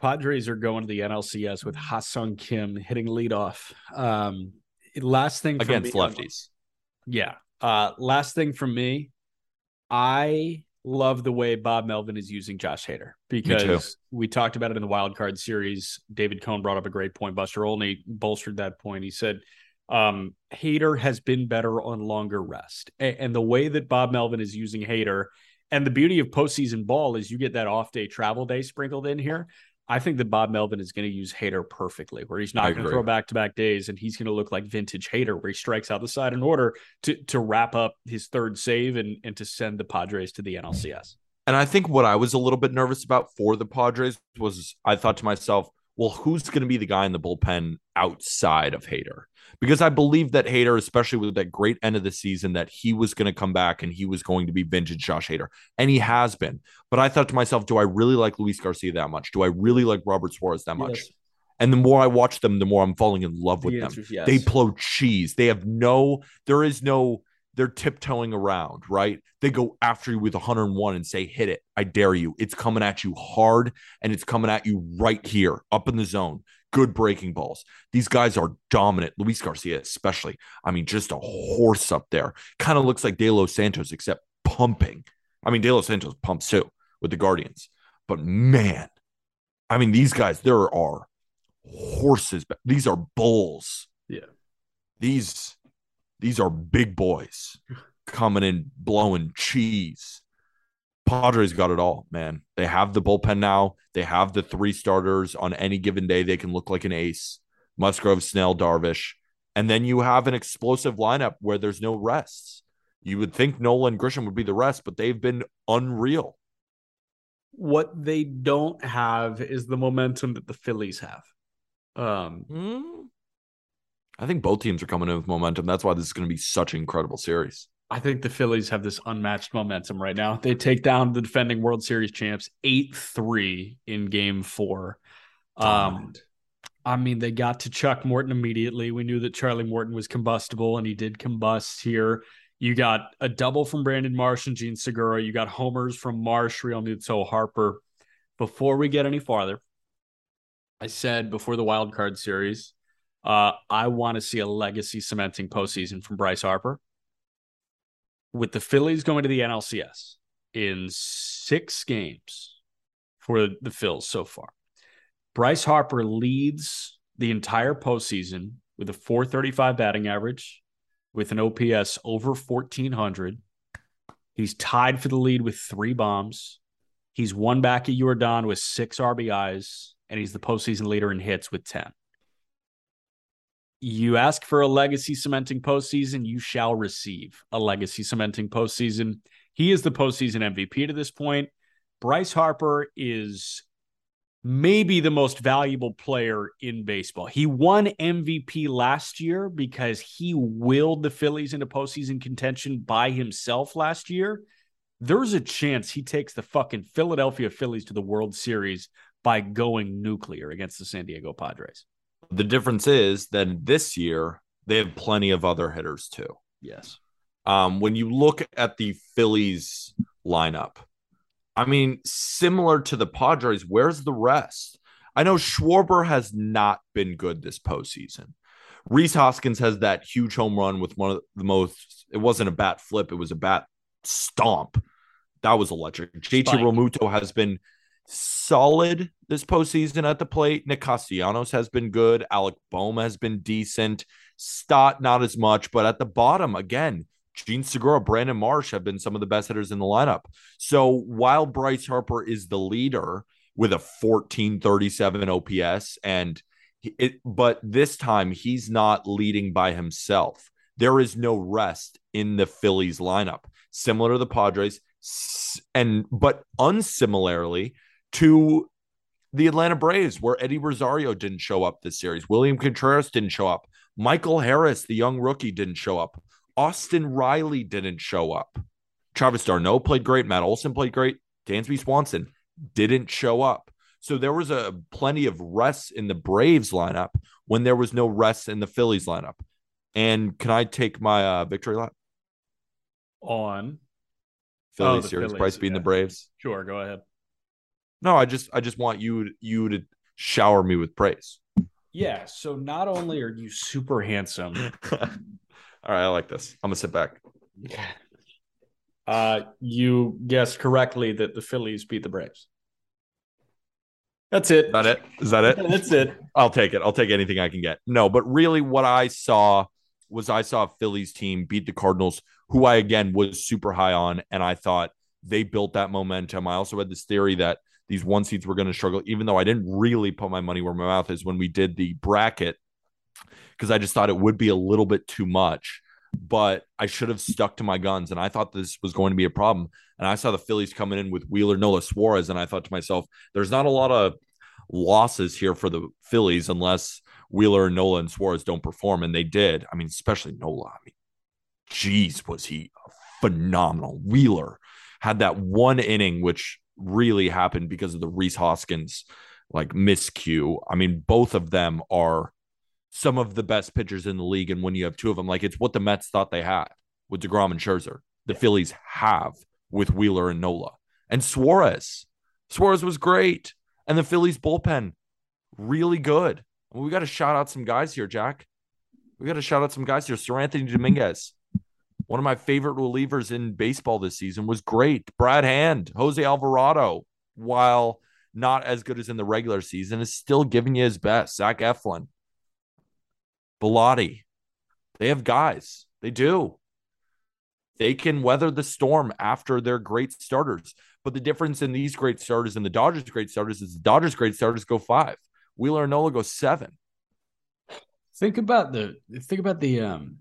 Padres are going to the NLCS with Ha-Seong Kim hitting leadoff. Um last thing
against
me,
lefties.
Yeah. Uh last thing from me, I love the way Bob Melvin is using Josh Hader because we talked about it in the wild card series. David Cone brought up a great point. Buster Olney bolstered that point. He said um, Hader has been better on longer rest. And, and, the way that Bob Melvin is using Hader, and the beauty of postseason ball is you get that off day travel day sprinkled in here. I think that Bob Melvin is going to use Hader perfectly, where he's not going to throw back to back days and he's going to look like vintage Hader, where he strikes out the side in order to to wrap up his third save and, and to send the Padres to the NLCS.
And I think what I was a little bit nervous about for the Padres was I thought to myself, well, who's going to be the guy in the bullpen outside of Hader? Because I believe that Hader, especially with that great end of the season, that he was going to come back and he was going to be vintage Josh Hader. And he has been. But I thought to myself, do I really like Luis Garcia that much? Do I really like Robert Suarez that much? Yes. And the more I watch them, the more I'm falling in love with the them. Yes. They blow cheese. They have no, there is no, they're tiptoeing around, right? They go after you with 101 and say, hit it. I dare you. It's coming at you hard and it's coming at you right here, up in the zone good breaking balls. These guys are dominant. Luis Garcia, especially. I mean, just a horse up there. Kind of looks like De Los Santos, except pumping. I mean, De Los Santos pumps too with the Guardians. But man, I mean, these guys, there are horses. These are bulls.
Yeah.
These these are big boys coming in blowing cheese. Padres got it all, man. They have the bullpen now. They have the three starters on any given day. They can look like an ace. Musgrove, Snell, Darvish. And then you have an explosive lineup where there's no rests. You would think Nolan Grisham would be the rest, but they've been unreal.
What they don't have is the momentum that the Phillies have. Um,
mm. I think both teams are coming in with momentum. That's why this is going to be such an incredible series.
I think the Phillies have this unmatched momentum right now. They take down the defending World Series champs 8 3 in game four. Um, I mean, they got to Chuck Morton immediately. We knew that Charlie Morton was combustible, and he did combust here. You got a double from Brandon Marsh and Jean Segura. You got homers from Marsh, Realmuto, Harper. Before we get any farther, I said before the wild card series, uh, I want to see a legacy cementing postseason from Bryce Harper with the Phillies going to the NLCS in six games for the Phils so far, Bryce Harper leads the entire postseason with a 435 batting average, with an OPS over 1400. He's tied for the lead with three bombs. He's one back at Yordan with six RBIs, and he's the postseason leader in hits with 10 you ask for a legacy cementing postseason, you shall receive a legacy cementing postseason. He is the postseason MVP to this point. Bryce Harper is maybe the most valuable player in baseball. He won MVP last year because he willed the Phillies into postseason contention by himself last year. There's a chance he takes the fucking Philadelphia Phillies to the World Series by going nuclear against the San Diego Padres.
The difference is that this year they have plenty of other hitters too.
Yes.
Um, when you look at the Phillies lineup, I mean, similar to the Padres, where's the rest? I know Schwarber has not been good this postseason. Rhys Hoskins has that huge home run with one of the most, it wasn't a bat flip, it was a bat stomp. That was electric. JT Realmuto has been solid this postseason at the plate. Nick Castellanos has been good. Alec Bohm has been decent. Stott, not as much, but at the bottom, again, Jean Segura, Brandon Marsh have been some of the best hitters in the lineup. So while Bryce Harper is the leader with a 1437 OPS and it, but this time he's not leading by himself. There is no rest in the Phillies lineup, similar to the Padres, and but unsimilarly to the Atlanta Braves, where Eddie Rosario didn't show up this series. William Contreras didn't show up. Michael Harris, the young rookie, didn't show up. Austin Riley didn't show up. Travis d'Arnaud played great. Matt Olson played great. Dansby Swanson didn't show up. So there was a plenty of rest in the Braves lineup when there was no rest in the Phillies lineup. And can I take my uh, victory lap
on
Phillies oh, series Phillies, price being yeah. the Braves?
Sure, go ahead.
No, I just I just want you you to shower me with praise.
Yeah. So not only are you super handsome,
All right, I like this. I'm gonna sit back.
Uh, you guessed correctly that the Phillies beat the Braves. That's it.
Is that it? Is that it?
That's it.
I'll take it. I'll take anything I can get. No, but really, what I saw was I saw a Phillies team beat the Cardinals, who I again was super high on, and I thought they built that momentum. I also had this theory that these one seeds were going to struggle, even though I didn't really put my money where my mouth is when we did the bracket because I just thought it would be a little bit too much. But I should have stuck to my guns, and I thought this was going to be a problem. And I saw the Phillies coming in with Wheeler, Nola, Suarez, and I thought to myself, "There's not a lot of losses here for the Phillies unless Wheeler, Nola, and Suarez don't perform." And they did. I mean, especially Nola. I mean, geez, was he phenomenal? Wheeler had that one inning, which really happened because of the Rhys Hoskins like miscue. I mean, both of them are some of the best pitchers in the league. And when you have two of them, like it's what the Mets thought they had with DeGrom and Scherzer, the Phillies have with Wheeler and Nola. And Suarez. Suarez was great. And the Phillies bullpen, really good. we got to shout out some guys here, Jack. We got to shout out some guys here. Seranthony Dominguez, one of my favorite relievers in baseball this season, was great. Brad Hand, Jose Alvarado, while not as good as in the regular season, is still giving you his best. Zach Eflin, Bellatti. They have guys. They do. They can weather the storm after their great starters. But the difference in these great starters and the Dodgers' great starters is the Dodgers' great starters go five. Wheeler and Nola go seven.
Think about the think about the um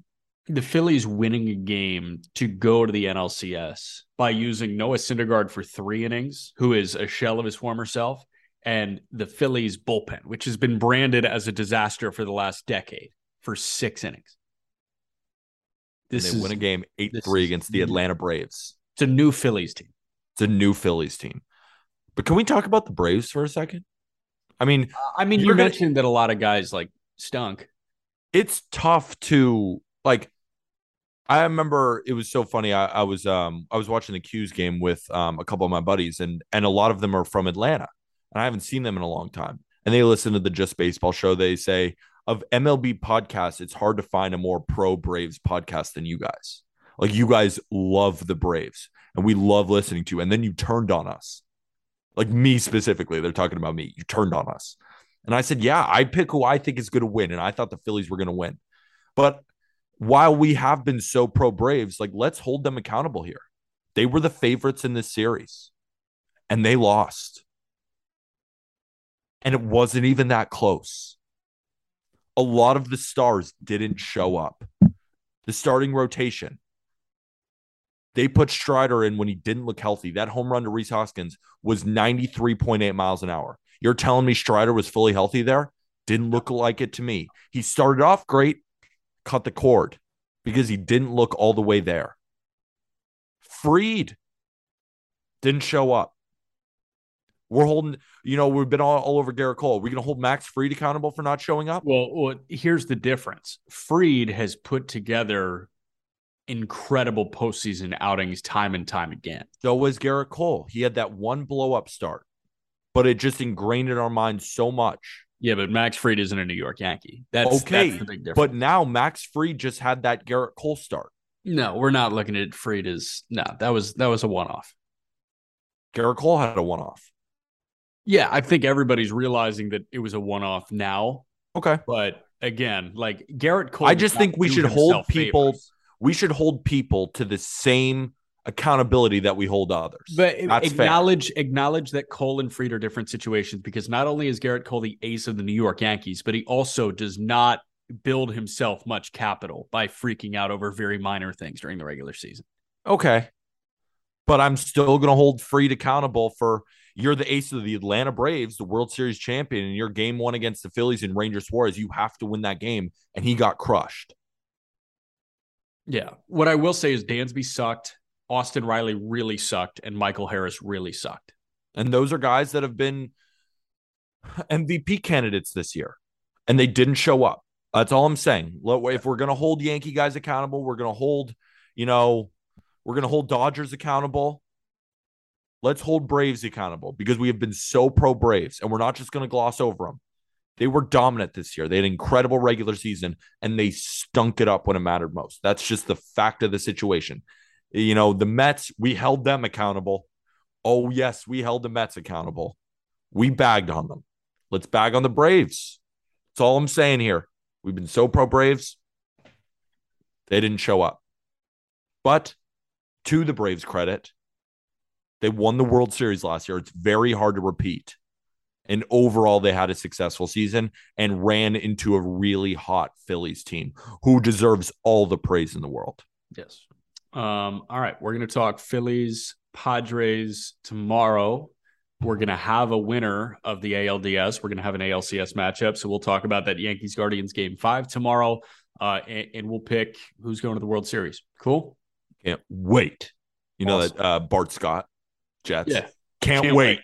the Phillies winning a game to go to the NLCS by using Noah Syndergaard for three innings, who is a shell of his former self, and the Phillies bullpen, which has been branded as a disaster for the last decade for six innings.
This and they is, win a game eight three against the Atlanta Braves.
It's a new Phillies team.
It's a new Phillies team. But can we talk about the Braves for a second? I mean,
uh, I mean, you mentioned that a lot of guys like stunk.
It's tough to like. I remember it was so funny. I, I was um I was watching the Q's game with um a couple of my buddies, and and a lot of them are from Atlanta, and I haven't seen them in a long time. And they listen to the Just Baseball show. They say, of MLB podcasts, it's hard to find a more pro Braves podcast than you guys. Like you guys love the Braves and we love listening to, and then you turned on us. Like me specifically, they're talking about me. You turned on us. And I said, Yeah, I pick who I think is going to win. And I thought the Phillies were going to win. But while we have been so pro Braves, like let's hold them accountable here. They were the favorites in this series and they lost. And it wasn't even that close a lot of the stars didn't show up. The starting rotation, they put Strider in when he didn't look healthy. That home run to Rhys Hoskins was 93.8 miles an hour. You're telling me Strider was fully healthy there? Didn't look like it to me. He started off great, cut the cord because he didn't look all the way there. Fried didn't show up. We're holding, you know, we've been all, all over Gerrit Cole. We're going to hold Max Fried accountable for not showing up.
Well, well, here's the difference. Fried has put together incredible postseason outings time and time again.
So was Gerrit Cole. He had that one blow up start, but it just ingrained in our minds so much.
Yeah, but Max Fried isn't a New York Yankee. That's
okay.
That's the big difference.
But now Max Fried just had that Gerrit Cole start.
no, we're not looking at Fried as no. That was that was a one off.
Gerrit Cole had a one off.
Yeah, I think everybody's realizing that it was a one off now.
Okay.
But again, like Gerrit Cole,
I just think we should hold people-
favors.
We should hold people to the same accountability that we hold others.
But
That's fair.
acknowledge acknowledge that Cole and Fried are different situations because not only is Gerrit Cole the ace of the New York Yankees, but he also does not build himself much capital by freaking out over very minor things during the regular season.
Okay. But I'm still going to hold Fried accountable for you're the ace of the Atlanta Braves, the World Series champion, and your game one against the Phillies and Ranger Suarez. You have to win that game. And he got crushed.
Yeah. What I will say is Dansby sucked, Austin Riley really sucked, and Michael Harris really sucked.
And those are guys that have been MVP candidates this year, and they didn't show up. That's all I'm saying. If we're going to hold Yankee guys accountable, we're going to hold, you know, we're going to hold Dodgers accountable. Let's hold Braves accountable because we have been so pro Braves, and we're not just going to gloss over them. They were dominant this year. They had an incredible regular season, and they stunk it up when it mattered most. That's just the fact of the situation. You know, the Mets, we held them accountable. Oh, yes, we held the Mets accountable. We bagged on them. Let's bag on the Braves. That's all I'm saying here. We've been so pro Braves. They didn't show up. But to the Braves' credit, they won the World Series last year. It's very hard to repeat. And overall, they had a successful season and ran into a really hot Phillies team who deserves all the praise in the world.
Yes. Um, all right. We're going to talk Phillies, Padres tomorrow. We're going to have a winner of the ALDS. We're going to have an ALCS matchup. So we'll talk about that Yankees Guardians game five tomorrow. Uh, and, and we'll pick who's going to the World Series. Cool.
Can't wait. You know that uh, Bart Scott, Jets.
Yeah.
Can't,
Can't
wait.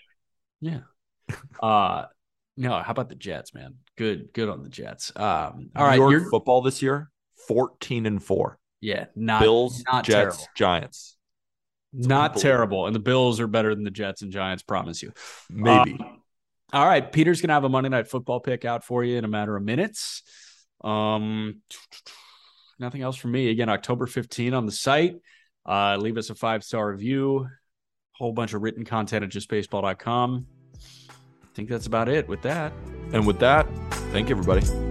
Yeah. Uh, no, how about the Jets, man? Good, good on the Jets. Um, all right.
New York
You're,
football this year, 14 and 4.
Yeah, not
Bills,
not
Jets,
terrible.
Giants.
Not terrible. And the Bills are better than the Jets and Giants, promise you.
Maybe.
Uh, all right. Peter's going to have a Monday night football pick out for you in a matter of minutes. Um, nothing else for me. Again, October 15 on the site. Uh, leave us a five star review, whole bunch of written content at justbaseball.com. I think that's about it with that.
and with that, thank you, everybody.